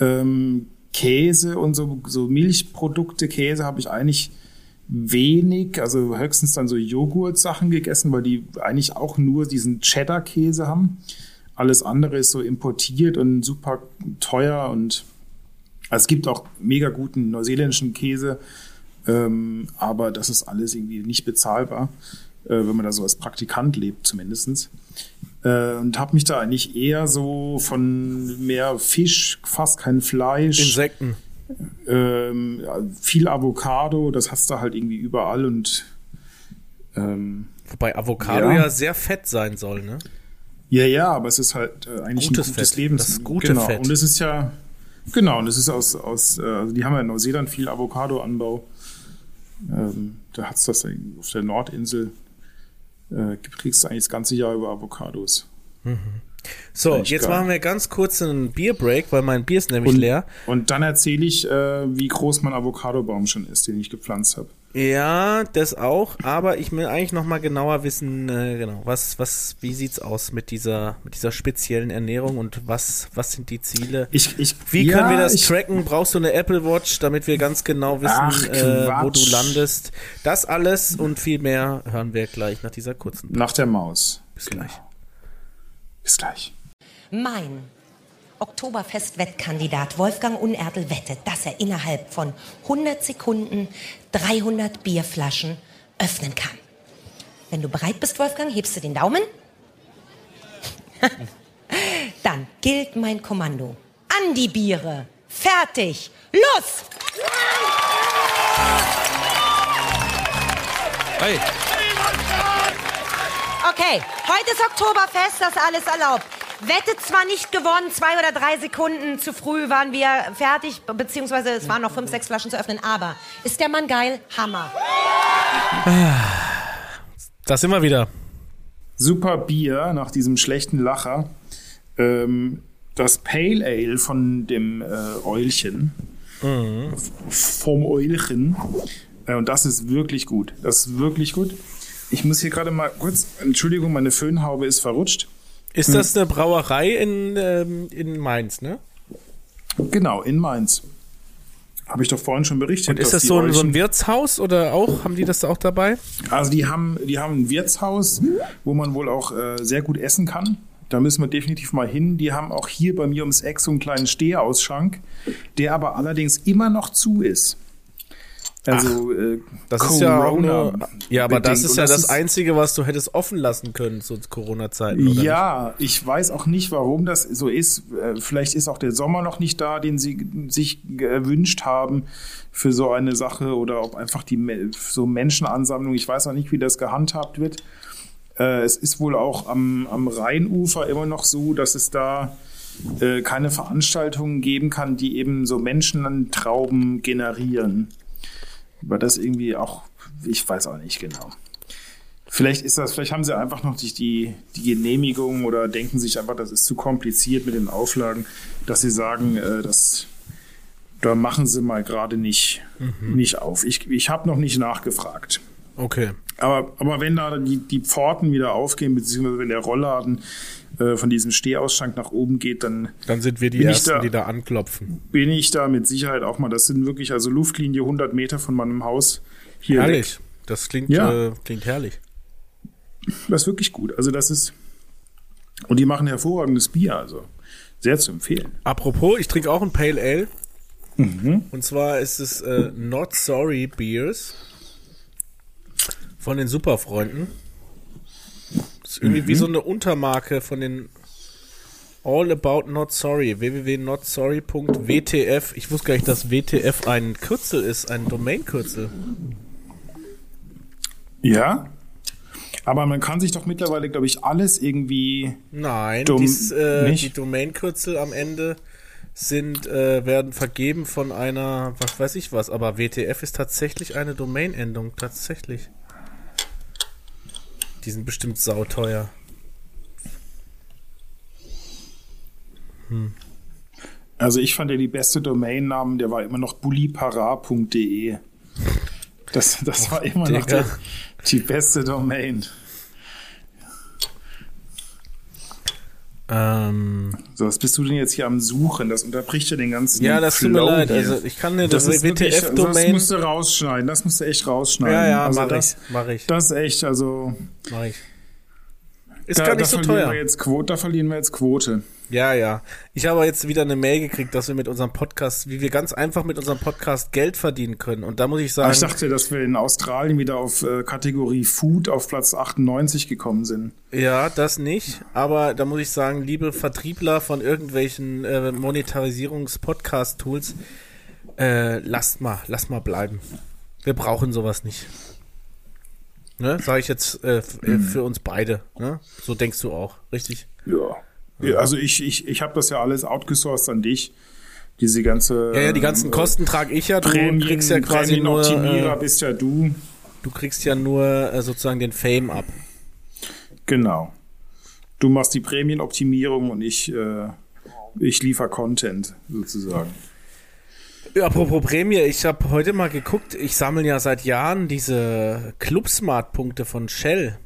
Ähm, Käse und so, so Milchprodukte, Käse habe ich eigentlich wenig, also höchstens dann so Joghurt-Sachen gegessen, weil die eigentlich auch nur diesen Cheddar-Käse haben. Alles andere ist so importiert und super teuer und also es gibt auch mega guten neuseeländischen Käse, ähm, aber das ist alles irgendwie nicht bezahlbar, äh, wenn man da so als Praktikant lebt zumindestens. Äh, und habe mich da eigentlich eher so von mehr Fisch, fast kein Fleisch. Insekten. Ähm, viel Avocado, das hast du halt irgendwie überall und ähm, Wobei Avocado ja. ja. sehr fett sein soll, ne? Ja, ja, aber es ist halt äh, eigentlich gutes ein gutes Fett. Lebens. Das ist gute genau. Fett. Und es ist ja, genau, und es ist aus, aus äh, also die haben ja in Neuseeland viel Avocadoanbau. Ähm, da hat's das auf der Nordinsel, äh, kriegst du eigentlich das ganze Jahr über Avocados. Mhm. So, jetzt geil. machen wir ganz kurz einen Bierbreak, weil mein Bier ist nämlich und, leer. Und dann erzähle ich, äh, wie groß mein Avocadobaum schon ist, den ich gepflanzt habe. Ja, das auch, aber ich will eigentlich noch mal genauer wissen, äh, genau, was, was, wie sieht's aus mit dieser, mit dieser speziellen Ernährung und was, was sind die Ziele? Ich, ich, wie ja, können wir das ich, tracken? Brauchst du eine Apple Watch, damit wir ganz genau wissen, ach, äh, wo du landest? Das alles und viel mehr hören wir gleich nach dieser kurzen. Nach der Maus. Bis genau. gleich. Bis gleich. Mein Oktoberfest-Wettkandidat Wolfgang Unertel wettet, dass er innerhalb von 100 Sekunden 300 Bierflaschen öffnen kann. Wenn du bereit bist, Wolfgang, hebst du den Daumen. Dann gilt mein Kommando. An die Biere. Fertig. Los! Hey. Okay, heute ist Oktoberfest, das ist alles erlaubt. Wette zwar nicht gewonnen, zwei oder drei Sekunden zu früh waren wir fertig, beziehungsweise es waren noch fünf, sechs Flaschen zu öffnen, aber ist der Mann geil? Hammer. Da sind wir wieder. Super Bier nach diesem schlechten Lacher. Ähm, das Pale Ale von dem äh, Eulchen. Mhm. Vom Eulchen. Äh, und das ist wirklich gut. Das ist wirklich gut. Ich muss hier gerade mal kurz, Entschuldigung, meine Föhnhaube ist verrutscht. Ist das eine Brauerei in, ähm, in Mainz, ne? Genau, in Mainz. Habe ich doch vorhin schon berichtet. Und ist das so ein, so ein, Wirtshaus oder auch? Haben die das da auch dabei? Also die haben, die haben ein Wirtshaus, wo man wohl auch äh, sehr gut essen kann. Da müssen wir definitiv mal hin. Die haben auch hier bei mir ums Eck so einen kleinen Stehausschank, der aber allerdings immer noch zu ist. Also äh, das Corona ist ja auch nur, ja, aber das ist ja das, das Einzige, was du hättest offen lassen können zu Corona-Zeiten. Ja, nicht? ich weiß auch nicht, warum das so ist. Äh, vielleicht ist auch der Sommer noch nicht da, den sie sich gewünscht haben für so eine Sache oder ob einfach die so Menschenansammlung. Ich weiß auch nicht, wie das gehandhabt wird. Äh, es ist wohl auch am, am Rheinufer immer noch so, dass es da äh, keine Veranstaltungen geben kann, die eben so Menschentrauben generieren war das irgendwie auch, ich weiß auch nicht genau. Vielleicht ist das, vielleicht haben sie einfach noch nicht die, die Genehmigung oder denken sich einfach, das ist zu kompliziert mit den Auflagen, dass sie sagen, äh, das, da machen sie mal gerade nicht, mhm. nicht auf. Ich, ich habe noch nicht nachgefragt. Okay. Aber, aber wenn da die, die Pforten wieder aufgehen, beziehungsweise wenn der Rollladen äh, von diesem Stehausschank nach oben geht, dann. Dann sind wir die Ersten, da, die da anklopfen. Bin ich da mit Sicherheit auch mal. Das sind wirklich also Luftlinie 100 Meter von meinem Haus hier. Herrlich. Weg. Das klingt, ja. äh, klingt herrlich. Das ist wirklich gut. Also das ist. Und die machen hervorragendes Bier, also sehr zu empfehlen. Apropos, ich trinke auch ein Pale Ale. Mhm. Und zwar ist es äh, Not Sorry Beers von den Superfreunden ist irgendwie mhm. wie so eine Untermarke von den All About Not Sorry, www.notsorry.wtf. Ich wusste gar nicht, dass WTF ein Kürzel ist, ein Domainkürzel. Ja, aber man kann sich doch mittlerweile, glaube ich, alles irgendwie. Nein, dies, äh, die Domainkürzel am Ende sind, äh, werden vergeben von einer, was weiß ich was, aber WTF ist tatsächlich eine Domainendung, tatsächlich. Die sind bestimmt sauteuer. Hm. Also ich fand ja die beste Domainnamen, der war immer noch bullipara.de. Das, das war immer noch die, die beste Domain. Ähm, So, was bist du denn jetzt hier am Suchen? Das unterbricht ja den ganzen ja, das tut mir Flow leid. hier. Also ich kann dir das das, also das WTF-Domain. musst du rausschneiden. Das musst du echt rausschneiden. Ja, ja, also mach das, ich, mach ich. Das ist echt, also Mach ich. Ist da, gar nicht so teuer. Jetzt Quote, da verlieren wir jetzt Quote. Ja, ja. Ich habe jetzt wieder eine Mail gekriegt, dass wir mit unserem Podcast, wie wir ganz einfach mit unserem Podcast Geld verdienen können. Und da muss ich sagen, Aber ich dachte, dass wir in Australien wieder auf äh, Kategorie Food auf Platz 98 gekommen sind. ja, das nicht. Aber da muss ich sagen, liebe Vertriebler von irgendwelchen äh, Monetarisierungs-Podcast-Tools, äh, lasst mal, lasst mal bleiben. Wir brauchen sowas nicht. Ne, sage ich jetzt äh, äh, für uns beide. Ne? So denkst du auch, richtig? Ja. Also ich, ich, ich habe das ja alles outgesourced an dich. Diese ganze Ja, ja, die ganzen ähm, Kosten trage ich ja. Du Prämien, kriegst ja quasi nur, äh, bist ja du. du kriegst ja nur äh, sozusagen den Fame ab. Genau. Du machst die Prämienoptimierung und ich, äh, ich liefere Content sozusagen. Ja, apropos Prämie, ich habe heute mal geguckt, ich sammle ja seit Jahren diese Clubsmart-Punkte von Shell.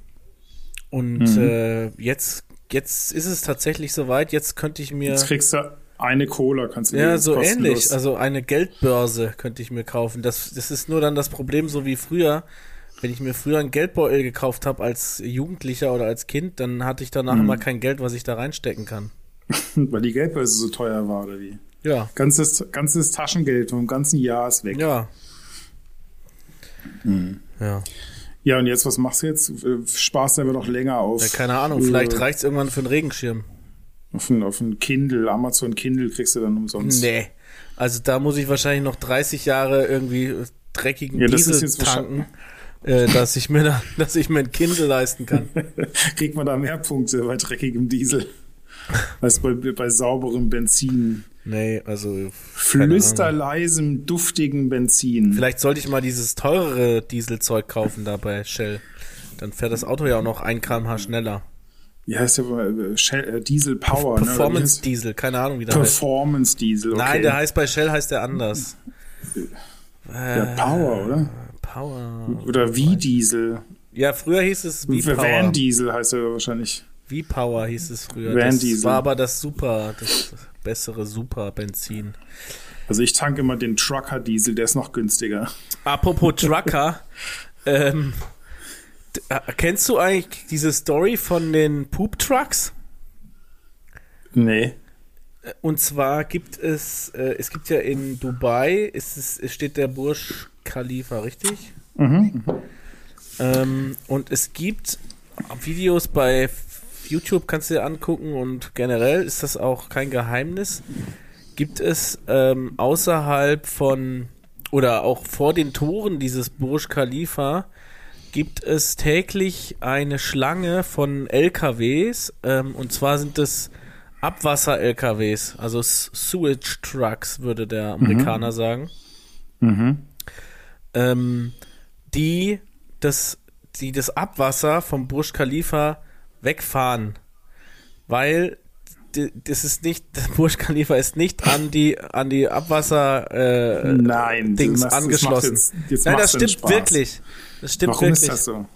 Und Mhm. äh, jetzt, jetzt ist es tatsächlich soweit, jetzt könnte ich mir. Jetzt kriegst du eine Cola, kannst du Ja, so kostenlos- ähnlich. Also eine Geldbörse könnte ich mir kaufen. Das, das ist nur dann das Problem, so wie früher. Wenn ich mir früher einen Geldbeutel gekauft habe als Jugendlicher oder als Kind, dann hatte ich danach Mhm. immer kein Geld, was ich da reinstecken kann. Weil die Geldbörse so teuer war, oder wie? Ja, Ganzes, ganzes Taschengeld vom ganzen Jahr ist weg. ja. Mhm. Ja. Ja, und jetzt, was machst du jetzt? Äh, Sparst du aber noch länger auf. ja, keine Ahnung, vielleicht äh, reicht's irgendwann für einen Regenschirm. Auf ein, auf ein Kindle, Amazon Kindle kriegst du dann umsonst. Nee. Also da muss ich wahrscheinlich noch 30 Jahre irgendwie dreckigen Ja, Diesel tanken, äh, dass ich mir da, dass ich mir ein Kindle leisten kann. Kriegt man da mehr Punkte bei dreckigem Diesel als bei, bei sauberem Benzin. Nee, also. Flüsterleisem, duftigen Benzin. Vielleicht sollte ich mal dieses teurere Dieselzeug kaufen da bei Shell. Dann fährt das Auto ja auch noch ein kmh schneller. Wie heißt der? äh, Shell, äh, Diesel Power. ne? Wie Performance heißt- Diesel, keine Ahnung, wie der heißt. Performance Diesel. Okay. Nein, der heißt bei Shell heißt der anders. Der Power, oder? Power. Oder V-Diesel. Ja, früher hieß es V-Power. Van Diesel heißt er wahrscheinlich. V-Power hieß es früher. Van das war aber das Super, das bessere Super-Benzin. Also ich tanke immer den Trucker Diesel, der ist noch günstiger. Apropos Trucker, ähm, äh, kennst du eigentlich diese Story von den Poop Trucks? Nee. Und zwar gibt es, äh, es gibt ja in Dubai, ist es, es steht der Burj Khalifa, richtig? Ähm, und es gibt Videos bei YouTube, kannst du dir angucken und generell ist das auch kein Geheimnis. Gibt es ähm, außerhalb von oder auch vor den Toren dieses Burj Khalifa gibt es täglich eine Schlange von LKWs ähm, und zwar sind es Abwasser-LKWs, also Sewage Trucks, würde der Amerikaner sagen, ähm, die das, die das Abwasser vom Burj Khalifa wegfahren, weil das ist nicht, das Burj Khalifa ist nicht an die an die Abwasser äh, Nein, Dings das- das angeschlossen. jetzt- jetzt Nein, das stimmt Spaß. wirklich. Das stimmt Warum wirklich. ist das so?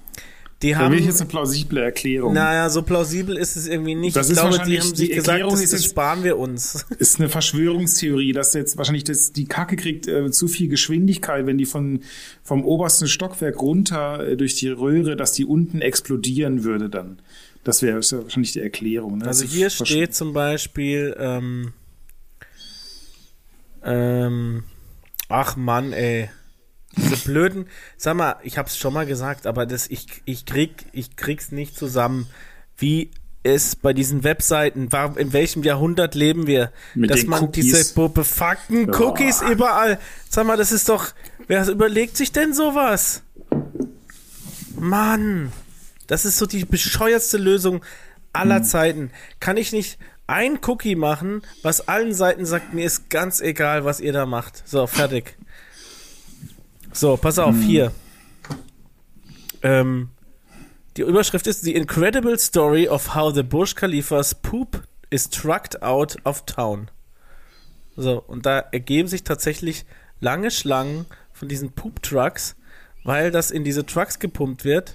Die Da haben will ich jetzt eine plausible Erklärung. naja, so plausibel ist es irgendwie nicht. Das ich ist glaube, die haben die sich gesagt, Erklärung das, ist das jetzt- sparen wir uns. ist eine Verschwörungstheorie, dass jetzt wahrscheinlich das, die Kacke kriegt äh, zu viel Geschwindigkeit, wenn die von, vom obersten Stockwerk runter äh, durch die Röhre, dass die unten explodieren würde dann. Das wäre ja wahrscheinlich die Erklärung. Ne? Also hier steht zum Beispiel, ähm, ähm, ach Mann, ey. Diese blöden, sag mal, ich hab's schon mal gesagt, aber das, ich, ich krieg, ich krieg's nicht zusammen, wie es bei diesen Webseiten, war, in welchem Jahrhundert leben wir, Mit dass man Cookies. diese be- befuckten Boah. Cookies überall, sag mal, das ist doch, wer überlegt sich denn sowas? Mann, das ist so die bescheuertste Lösung aller Zeiten. Kann ich nicht ein Cookie machen, was allen Seiten sagt, mir ist ganz egal, was ihr da macht. So, fertig. So, pass auf, hier. Ähm, die Überschrift ist The Incredible Story of How the Burj Khalifa's Poop is Trucked Out of Town. So, und da ergeben sich tatsächlich lange Schlangen von diesen Poop-Trucks, weil das in diese Trucks gepumpt wird.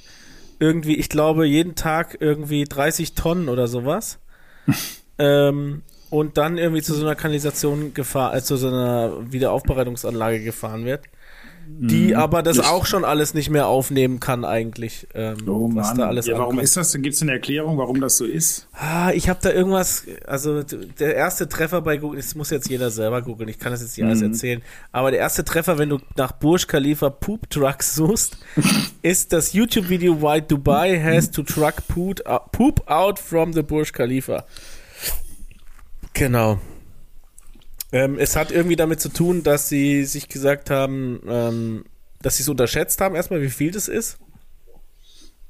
Irgendwie, ich glaube, jeden Tag irgendwie 30 Tonnen oder sowas. ähm, und dann irgendwie zu so einer Kanalisation gefahren, also zu so einer Wiederaufbereitungsanlage gefahren wird die mhm. aber das ich auch schon alles nicht mehr aufnehmen kann eigentlich. Ähm, oh was Mann. da alles ja, warum ist das? Gibt es eine Erklärung, warum das so ist? Ah, ich habe da irgendwas, also der erste Treffer bei Google, das muss jetzt jeder selber googeln, ich kann das jetzt nicht mhm. alles erzählen, aber der erste Treffer, wenn du nach Burj Khalifa Poop Trucks suchst, ist das YouTube-Video Why Dubai has to truck poop, poop out from the Burj Khalifa. Genau. Ähm, es hat irgendwie damit zu tun, dass sie sich gesagt haben, ähm, dass sie es unterschätzt haben, erstmal, wie viel das ist.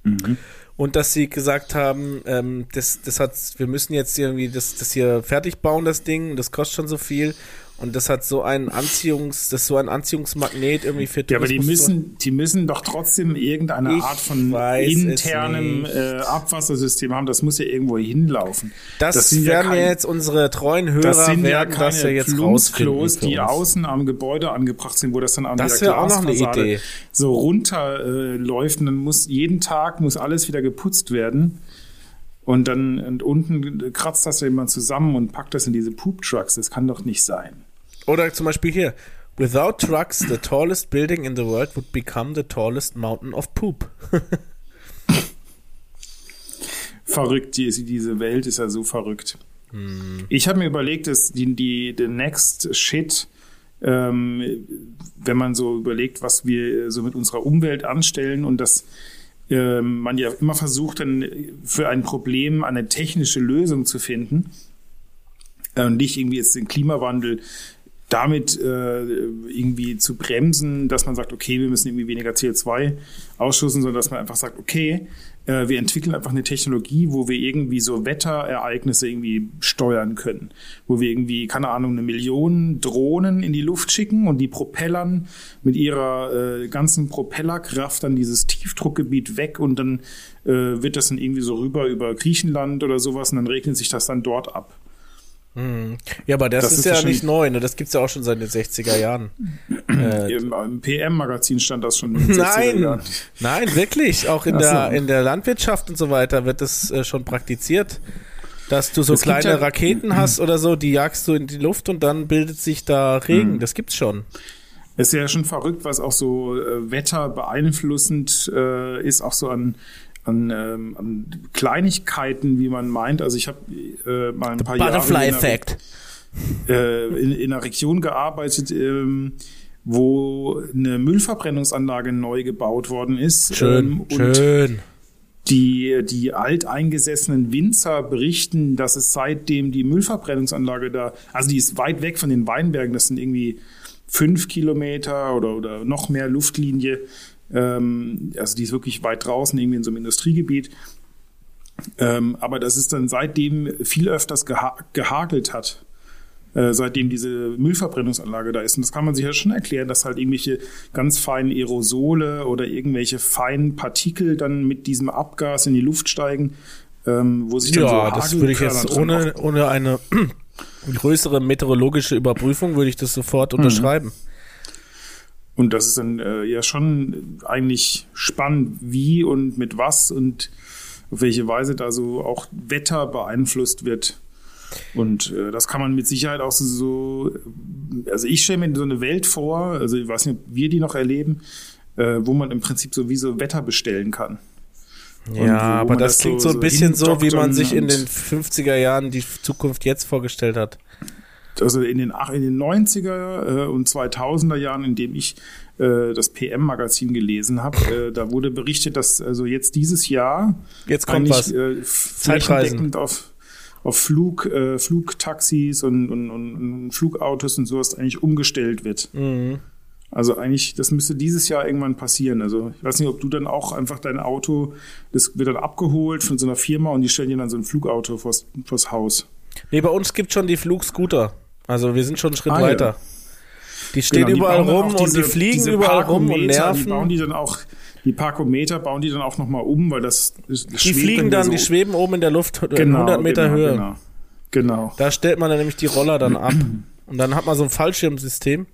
Mhm. Und dass sie gesagt haben, ähm, das, das hat, wir müssen jetzt irgendwie das, das hier fertig bauen, das Ding, das kostet schon so viel. Und das hat so ein Anziehungs, das ist so ein Anziehungsmagnet irgendwie für Tourismus. Ja, aber die müssen, die müssen doch trotzdem irgendeine ich Art von internem äh, Abwassersystem haben. Das muss ja irgendwo hinlaufen. Das, das werden ja, kein, jetzt unsere treuen Hörer das sind werden ja das ja jetzt rausfinden. die außen am Gebäude angebracht sind, wo das dann an das der auch noch eine Idee. so runterläuft. Äh, und dann muss jeden Tag muss alles wieder geputzt werden. Und dann und unten kratzt das ja jemand zusammen und packt das in diese Poop Trucks. Das kann doch nicht sein. Oder zum Beispiel hier. Without trucks, the tallest building in the world would become the tallest mountain of poop. verrückt, die, diese Welt ist ja so verrückt. Hm. Ich habe mir überlegt, dass die, die the next shit, ähm, wenn man so überlegt, was wir so mit unserer Umwelt anstellen und dass äh, man ja immer versucht, dann für ein Problem eine technische Lösung zu finden. Äh, nicht irgendwie jetzt den Klimawandel damit äh, irgendwie zu bremsen, dass man sagt, okay, wir müssen irgendwie weniger CO2 ausstoßen, sondern dass man einfach sagt, okay, äh, wir entwickeln einfach eine Technologie, wo wir irgendwie so Wetterereignisse irgendwie steuern können, wo wir irgendwie, keine Ahnung, eine Million Drohnen in die Luft schicken und die propellern mit ihrer äh, ganzen Propellerkraft dann dieses Tiefdruckgebiet weg und dann äh, wird das dann irgendwie so rüber über Griechenland oder sowas und dann regnet sich das dann dort ab. Hm. Ja, aber das, das ist, ist, ja nicht neu, ne? Das gibt's ja auch schon seit den 60er Jahren. äh, Im, im PM-Magazin stand das schon in den 60er Nein, Jahren. nein, wirklich. Auch in, der, in der Landwirtschaft und so weiter wird das äh, schon praktiziert. Dass du so es kleine ja, Raketen hast oder so, die jagst du in die Luft und dann bildet sich da Regen. Mhm. Das gibt's schon. Es ist ja schon verrückt, was auch so äh, Wetter beeinflussend äh, ist, auch so an an, ähm, an Kleinigkeiten, wie man meint. Also ich habe äh, mal ein The paar Butterfly Jahre Effect. Äh, in, in einer Region gearbeitet, ähm, wo eine Müllverbrennungsanlage neu gebaut worden ist. Schön, ähm, schön. Die, die alteingesessenen Winzer berichten, dass es seitdem die Müllverbrennungsanlage da, also die ist weit weg von den Weinbergen, das sind irgendwie fünf Kilometer oder, oder noch mehr Luftlinie. Ähm, also die ist wirklich weit draußen, irgendwie in so einem Industriegebiet. Ähm, aber das ist dann seitdem viel öfters geha gehagelt hat. Äh, seitdem diese Müllverbrennungsanlage da ist. Und das kann man sich ja schon erklären, dass halt irgendwelche ganz feinen Aerosole oder irgendwelche feinen Partikel dann mit diesem Abgas in die Luft steigen, ähm, wo sich dann ja, so das würde ich jetzt ohne, ohne eine größere meteorologische Überprüfung würde ich das sofort mhm. Und das ist dann äh, ja schon eigentlich spannend, wie und mit was und auf welche Weise da so auch Wetter beeinflusst wird. Und äh, das kann man mit Sicherheit auch so, also ich stelle mir so eine Welt vor, also ich weiß nicht, ob wir die noch erleben, äh, wo man im Prinzip so wie so Wetter bestellen kann. Ja, aber das, das klingt so, so ein bisschen so, wie man sich in den 50er Jahren die Zukunft jetzt vorgestellt hat also in den, in den 90er äh, und 2000er Jahren, in dem ich äh, das PM-Magazin gelesen habe, äh, da wurde berichtet, dass also jetzt dieses Jahr jetzt kommt was. Flächendeckend auf, auf Flug, Flugtaxis und, und, und Flugautos und sowas eigentlich umgestellt wird. Mhm. Also eigentlich, das müsste dieses Jahr irgendwann passieren. Also ich weiß nicht, ob du dann auch einfach dein Auto, das wird dann abgeholt von so einer Firma und die stellen dir dann so ein Flugauto vors, vors Haus. Nee, bei uns gibt schon die Flugscooter. Also wir sind schon einen Schritt ah, weiter. Ja. Die stehen genau, überall die rum diese, und die fliegen überall rum und nerven. Die bauen die dann auch, die Parkometer bauen die dann auch nochmal um, weil das, das Die fliegen dann, so. die schweben oben in der Luft genau, 100 Meter genau, Höhe. Genau. genau. Da stellt man dann nämlich die Roller dann ab. Und dann hat man so ein Fallschirmsystem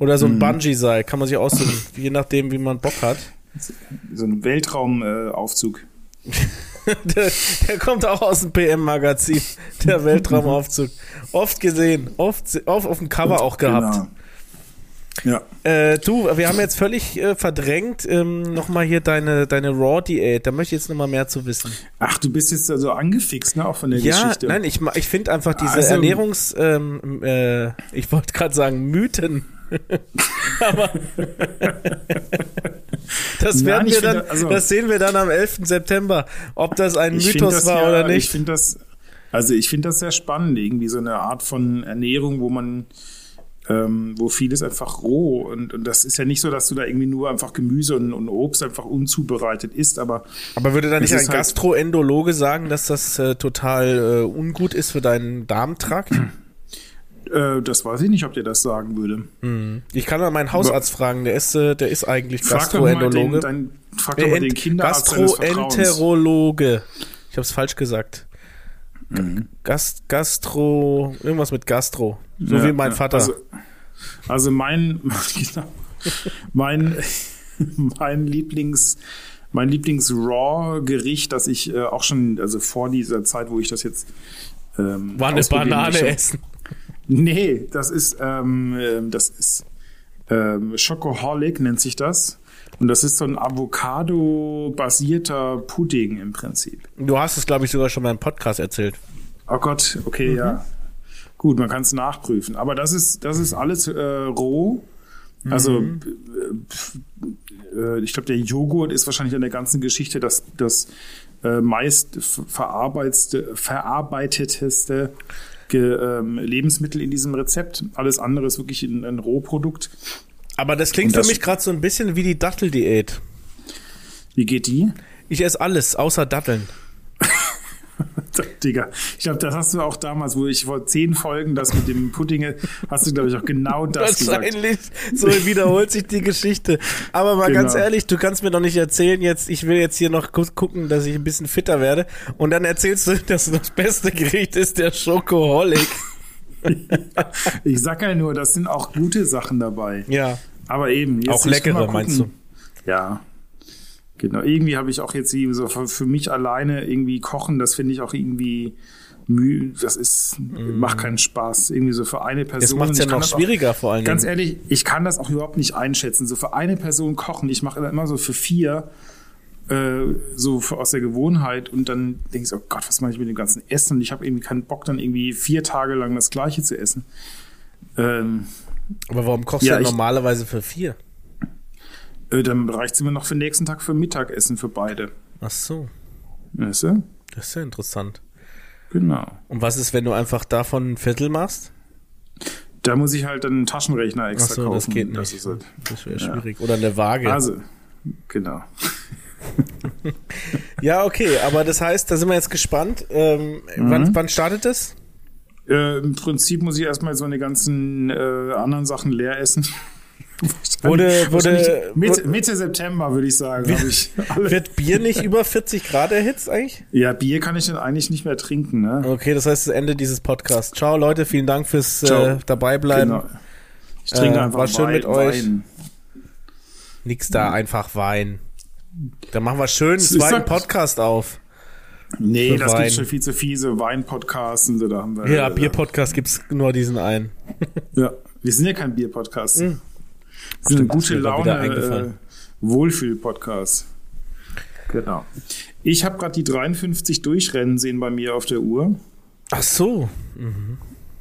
oder so ein Bungee-Seil, kann man sich aussuchen, je nachdem, wie man Bock hat. So ein Weltraumaufzug. Der, der kommt auch aus dem PM-Magazin, der Weltraumaufzug. Oft gesehen, oft, oft auf dem Cover auch gehabt. Genau. Ja. Äh, du, wir haben jetzt völlig äh, verdrängt ähm, nochmal hier deine, deine Raw-Diät. Da möchte ich jetzt nochmal mehr zu wissen. Ach, du bist jetzt also angefixt, ne, auch von der Ja, Geschichte. nein, ich, ich finde einfach diese Also- Ernährungs, ähm, äh, ich wollte gerade sagen Mythen. Aber das Nein, werden ich wir dann, finde, also- das sehen wir dann am 11. September, ob das ein Ich Mythos war ja, oder Ich nicht. finde das, also ich finde das sehr spannend, irgendwie so eine Art von Ernährung, wo man, ähm, wo vieles einfach roh und, und das ist ja nicht so, dass du da irgendwie nur einfach Gemüse und, und Obst einfach unzubereitet isst, aber Aber würde da nicht ein halt- Gastroendologe sagen, dass das äh, total äh, ungut ist für deinen Darmtrakt? äh, das weiß ich nicht, ob der das sagen würde. Ich kann mal meinen Hausarzt fragen, der ist, äh, der ist eigentlich Frag doch mal den, Gastroenterologe. dein, frag doch mal den Kinderarzt. Gastroenterologe. Ich habe es falsch gesagt. Mhm. Gast, Gastro, irgendwas mit Gastro. So Ja, wie mein. Vater. Also, also mein, genau, mein, mein Lieblings, mein Lieblings-Raw-Gericht, das ich äh, auch schon, also vor dieser Zeit, wo ich das jetzt ähm, War eine Banane essen. Nee, das ist, ähm, ähm, das ist ähm, Chocoholic nennt sich das. Und das ist so ein Avocado-basierter Pudding im Prinzip. Du hast es, glaube ich, sogar schon mal im Podcast erzählt. Oh Gott, okay, ja. Gut, man kann es nachprüfen. Aber das ist, das ist alles äh, roh. Also, äh, pf- äh, ich glaube, der Joghurt ist wahrscheinlich an der ganzen Geschichte das, das äh, meist ver- verarbeitete, verarbeiteteste Ge, ähm, Lebensmittel in diesem Rezept. Alles andere ist wirklich ein, ein Rohprodukt. Aber das klingt das- für mich gerade so ein bisschen wie die Datteldiät. Wie geht die? Ich esse alles, außer Datteln. Digga, ich glaube, das hast du auch damals, wo ich vor zehn Folgen das mit dem Pudding, hast du, glaube ich, auch genau das gesagt. Wahrscheinlich, so wiederholt sich die Geschichte. Aber mal Genau. ganz ehrlich, du kannst mir doch nicht erzählen, jetzt, ich will jetzt hier noch kurz gucken, dass ich ein bisschen fitter werde. Und dann erzählst du, dass das beste Gericht ist der Schokoholic. Ich sag ja nur, das sind auch gute Sachen dabei. Ja. Aber eben. Jetzt Auch leckere, meinst du? Ja. Genau. Irgendwie habe ich auch jetzt so für, für mich alleine irgendwie kochen, das finde ich auch irgendwie müh, das ist, macht keinen Spaß. Irgendwie so für eine Person. Das macht es ja noch das auch- schwieriger vor allen Ganz ehrlich, ich kann das auch überhaupt nicht einschätzen. So für eine Person kochen, ich mache immer so für vier, äh, so für, aus der Gewohnheit und dann denke ich so, oh Gott, was mache ich mit dem ganzen Essen? Und ich habe irgendwie keinen Bock, dann irgendwie vier Tage lang das Gleiche zu essen. Ähm, Aber warum kochst Ja, du ich- normalerweise für vier? Äh, dann reicht es immer noch für den nächsten Tag für Mittagessen für beide. Ach so, Weißt du? das ist ja interessant. Genau. Und was ist, wenn du einfach davon ein Viertel machst? Da muss ich halt einen Taschenrechner Ach extra so, kaufen. das geht nicht. Das ist halt, Das wäre Ja. schwierig. Oder eine Waage. Also, genau. ja, okay, aber das heißt, da sind wir jetzt gespannt. Ähm, Mhm. wann, wann startet das? Äh, Im Prinzip muss ich erstmal so eine ganzen äh, anderen Sachen leer essen. Wurde- wurde- Mitte, Mitte September, würde ich sagen. hab ich. Wird Bier nicht über 40 Grad erhitzt eigentlich? Ja, Bier kann ich dann eigentlich nicht mehr trinken, ne? Okay, das heißt das Ende dieses Podcasts. Ciao Leute, vielen Dank fürs äh, dabeibleiben. Genau. Ich trinke Äh, einfach war schön Wein, mit euch. Wein. Nix da, einfach Wein. Dann machen wir schön einen zweiten Podcast auf. Nee, das Wein. gibt schon viel zu fiese Wein-Podcasts und so, da haben wir. Ja, Bier-Podcast gibt's nur diesen einen. Ja, wir sind ja kein Bier-Podcast. Wir gute ist grad wieder Laune, äh, eingefallen. Wohlfühl-Podcast. Genau. Ich habe gerade die 53 durchrennen sehen bei mir auf der Uhr. Ach so.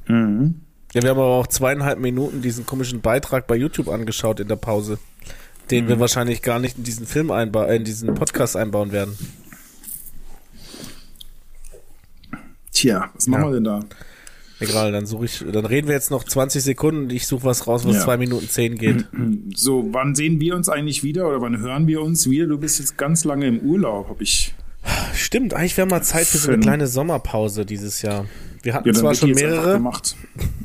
Mhm. Ja, wir haben aber auch zweieinhalb Minuten diesen komischen Beitrag bei YouTube angeschaut in der Pause, den wir wahrscheinlich gar nicht in diesen Film einbauen, in diesen Podcast einbauen werden. Tja, was machen Ja. wir denn da? Egal, dann suche ich, dann reden wir jetzt noch 20 Sekunden und ich suche was raus, was Ja. zwei Minuten zehn geht. So, wann sehen wir uns eigentlich wieder oder wann hören wir uns wieder? Du bist jetzt ganz lange im Urlaub, habe ich. Stimmt, eigentlich wäre mal Zeit für so eine kleine Sommerpause dieses Jahr. Wir hatten Ja, zwar schon mehrere gemacht.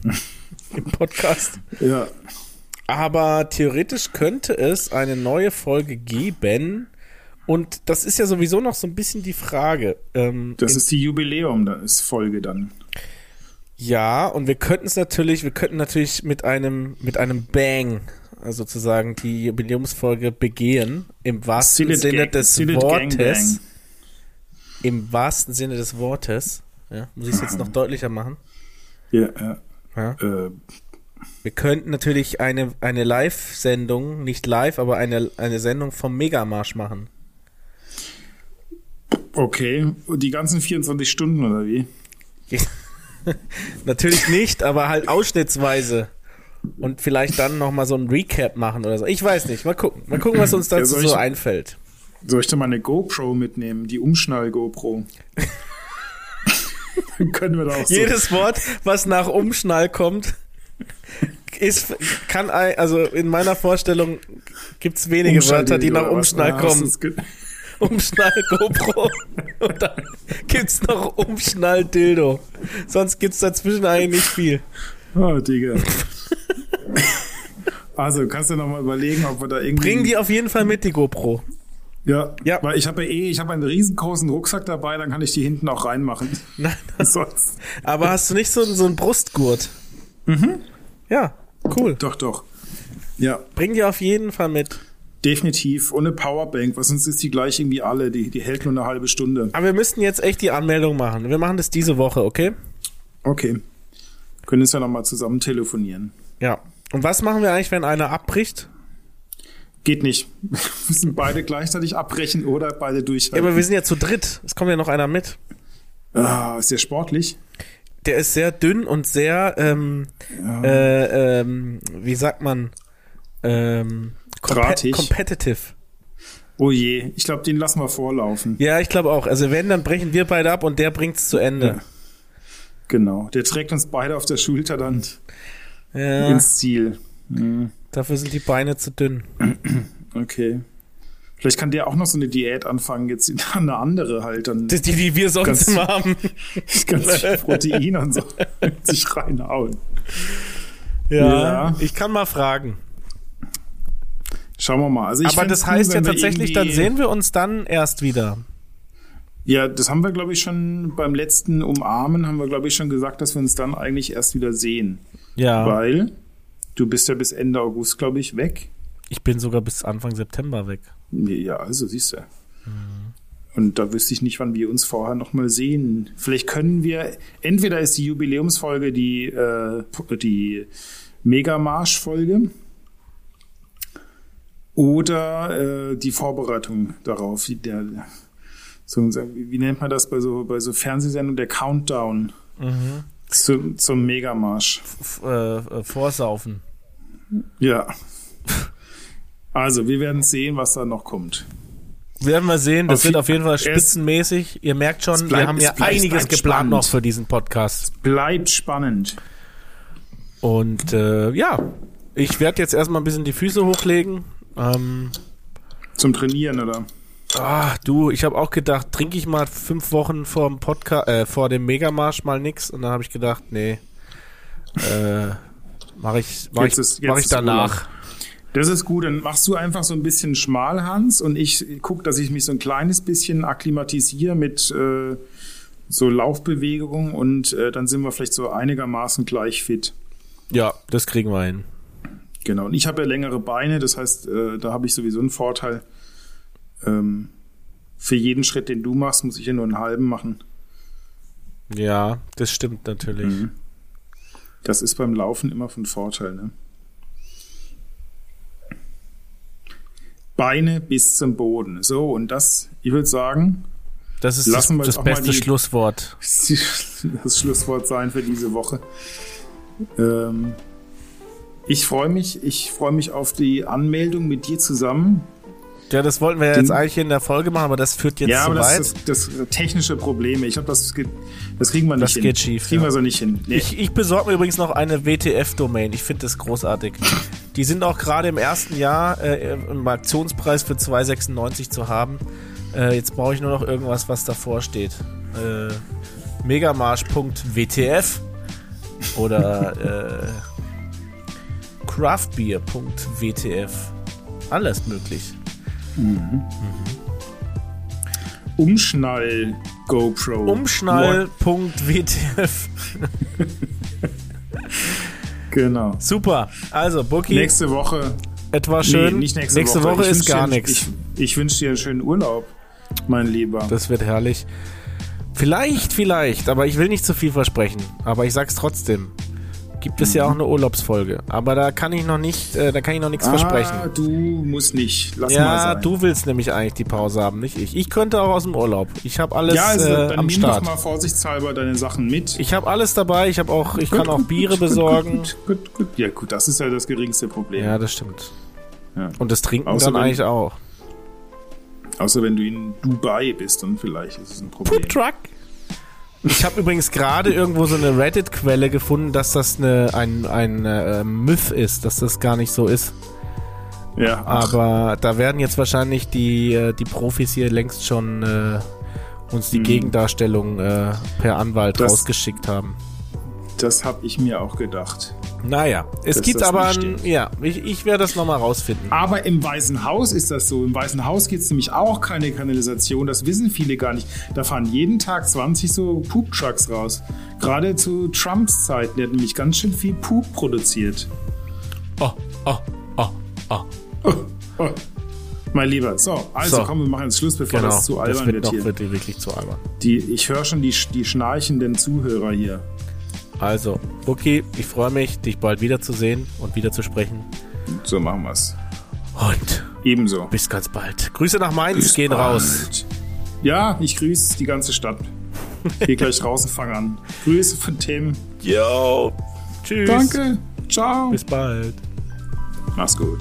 im Podcast, Ja. aber theoretisch könnte es eine neue Folge geben. Und das ist ja sowieso noch so ein bisschen die Frage. Ähm, Das ist die Jubiläum, das ist Folge dann. Ja, und wir könnten es natürlich, wir könnten natürlich mit einem, mit einem Bang äh, sozusagen die Jubiläumsfolge begehen, im wahrsten Seal it Sinne gang- des Wortes. Im wahrsten Sinne des Wortes. Ja, muss ich es jetzt noch deutlicher machen? Ja, ja. Ja. Äh, Wir könnten natürlich eine, eine Live-Sendung, nicht live, aber eine, eine Sendung vom Megamarsch machen. okay. Und die ganzen 24 Stunden oder wie? Natürlich nicht, aber halt ausschnittsweise. Und vielleicht dann nochmal so ein Recap machen oder so. Ich weiß nicht. Mal gucken. Mal gucken, was uns Ja, dazu ich- so einfällt. Soll ich da mal eine GoPro mitnehmen? Die Umschnall-GoPro. Können wir da auch so. Jedes Wort, was nach Umschnall kommt, ist, kann, also in meiner Vorstellung gibt's wenige Wörter, die nach? Umschnall kommen. Du's ge- Umschnall GoPro. Und dann gibt's noch Umschnall Dildo. Sonst gibt's dazwischen eigentlich nicht viel. Oh, Digga. Also, kannst du noch mal überlegen, ob wir da irgendwie... Bring die auf jeden Fall mit, die GoPro. Ja, Ja. weil ich habe ja eh, ich habe einen riesengroßen Rucksack dabei, dann kann ich die hinten auch reinmachen. Nein, Sonst. aber hast du nicht so, so einen Brustgurt? Mhm. Ja, cool. Doch, doch. Ja, Bring die auf jeden Fall mit. Definitiv. Ohne Powerbank, weil sonst ist die gleich irgendwie alle. Die, die hält nur eine halbe Stunde. Aber wir müssten jetzt echt die Anmeldung machen. Wir machen das diese Woche, okay? Okay. Können uns ja noch mal zusammen telefonieren. Ja. Und was machen wir eigentlich, wenn einer abbricht? Geht nicht. Wir müssen beide gleichzeitig abbrechen oder beide Ja, durchhalten. aber wir sind ja zu dritt. Es kommt ja noch einer mit. ah, ist der sportlich? Der ist sehr dünn und sehr, ähm, äh, ähm, wie sagt man, ähm, Drahtig. competitive. Oh je, ich glaube, den lassen wir vorlaufen. Ja, ich glaube auch. Also wenn, dann brechen wir beide ab und der bringt's zu Ende. Ja. Genau. Der trägt uns beide auf der Schulter dann Ja, ins Ziel. Mhm. dafür sind die Beine zu dünn. Okay. Vielleicht kann der auch noch so eine Diät anfangen, jetzt eine andere halt, dann die, die wir sonst Ganz- immer haben. ganz viel Protein und so sich reinhauen. Ja, Ja. ich kann mal fragen. Schauen wir mal. Also ich Aber das cool, heißt ja wenn wir tatsächlich, dann sehen wir uns dann erst wieder. Ja, das haben wir, glaube ich, schon beim letzten Umarmen, haben wir, glaube ich, schon gesagt, dass wir uns dann eigentlich erst wieder sehen. Ja. Weil du bist ja bis Ende August, glaube ich, weg. Ich bin sogar bis Anfang September weg. Ja, also siehst du. Und da wüsste ich nicht, wann wir uns vorher noch mal sehen. Vielleicht können wir, entweder ist die Jubiläumsfolge die, äh, die Megamarsch-Folge oder äh, die Vorbereitung darauf. Wie, der, so, wie nennt man das bei so, bei so Fernsehsendungen? Der Countdown zu, zum Megamarsch. F äh, vorsaufen. Ja. Also, wir werden sehen, was da noch kommt. Werden wir sehen, das Auf wird auf jeden Fall es- spitzenmäßig. Ihr merkt schon, es wir bleibt- haben es ja bleibt- einiges bleibt geplant spannend. noch für diesen Podcast. Bleibt spannend. Und äh, ja, ich werde jetzt erstmal ein bisschen die Füße hochlegen. Ähm, Zum Trainieren, oder? ah, du, ich habe auch gedacht, trinke ich mal fünf Wochen vor dem Podcast, äh, vor dem Megamarsch mal nix. Und dann habe ich gedacht, nee, äh, mache ich, mach ich, ist- mach ich danach. Das ist gut, dann machst du einfach so ein bisschen Schmalhans und ich gucke, dass ich mich so ein kleines bisschen akklimatisiere mit äh, so Laufbewegungen und äh, dann sind wir vielleicht so einigermaßen gleich fit. Ja, das kriegen wir hin. Genau. Und ich habe ja längere Beine, das heißt, äh, da habe ich sowieso einen Vorteil. Ähm, für jeden Schritt, den du machst, muss ich ja nur einen halben machen. Ja, das stimmt natürlich. Mhm. Das ist beim Laufen immer von Vorteil, ne? Beine bis zum Boden. So, und das, ich würde sagen, Das ist das, Lassen wir das auch mal beste die- Schlusswort. das Schlusswort sein für diese Woche. Ähm, ich freue mich, ich freue mich auf die Anmeldung mit dir zusammen. Ja, das wollten wir ja Den- jetzt eigentlich in der Folge machen, aber das führt jetzt ja, zu aber weit. das, das, das technische Probleme. Ich glaube, das, das kriegen wir nicht Das hin. geht schief, Kriegen ja. wir so nicht hin. Nee. Ich, ich besorge mir übrigens noch eine WTF-Domain. Ich finde das großartig. Die sind auch gerade im ersten Jahr äh, im Aktionspreis für 2,96 zu haben. Äh, jetzt brauche ich nur noch irgendwas, was davor steht. Äh, Megamarsch.wtf oder äh, Craftbeer.wtf. Alles möglich. Umschnall GoPro. Umschnall.wtf. genau. Super. Also, Bucky, Nächste Woche. etwa schön. Nee, nicht nächste, nächste Woche. Woche, ist gar nichts. Ich, ich wünsche dir einen schönen Urlaub, mein Lieber. Das wird herrlich. Vielleicht, vielleicht, aber ich will nicht zu viel versprechen. Aber ich sag's trotzdem. Gibt es ja auch eine Urlaubsfolge. Aber da kann ich noch nicht, äh, da kann ich noch nichts versprechen. Ah, du musst nicht. Lass mal Ja, sein. du willst nämlich eigentlich die Pause haben, nicht ich. Ich könnte auch aus dem Urlaub. Ich habe alles ja, also, äh, dann am nimm Start. doch mal vorsichtshalber deine Sachen mit. Ich habe alles dabei. Ich habe auch, ich kann auch Biere gut, gut, besorgen. Gut, gut, gut. Ja, gut, das ist ja das geringste Problem. Ja, das stimmt. Ja. Und das Trinken Außer dann wenn- eigentlich auch. Außer wenn du in Dubai bist, dann vielleicht ist es ein Problem. Poop Truck. Ich habe übrigens gerade irgendwo so eine Reddit-Quelle gefunden, dass das eine, ein, ein äh, Myth ist, dass das gar nicht so ist. Ja, ach, Aber da werden jetzt wahrscheinlich die, äh, die Profis hier längst schon äh, uns die Gegendarstellung äh, per Anwalt Hm. Das- rausgeschickt haben. Das habe ich mir auch gedacht. Naja, es gibt das aber, ein, ja, ich, ich werde das nochmal rausfinden. Aber im Weißen Haus ist das so. Im Weißen Haus gibt es nämlich auch keine Kanalisation. Das wissen viele gar nicht. Da fahren jeden Tag 20 so Poop-Trucks raus. Gerade zu Trumps Zeiten. Der hat nämlich ganz schön viel Poop produziert. Oh, oh, oh, oh. Oh, mein Lieber. So, also So. komm, wir machen jetzt Schluss, bevor Genau, das zu das albern wird wird, noch hier. wird wirklich zu albern. Die, ich höre schon die, die schnarchenden Zuhörer hier. Also, okay, ich freue mich, dich bald wiederzusehen und wieder zu sprechen. So machen wir's. Und Ebenso. bis ganz bald. Grüße nach Mainz Bis gehen bald. raus. Ja, ich grüße die ganze Stadt. Geh gleich raus und fang an. Grüße von Tim. Yo. Tschüss. Danke. Ciao. Bis bald. Mach's gut.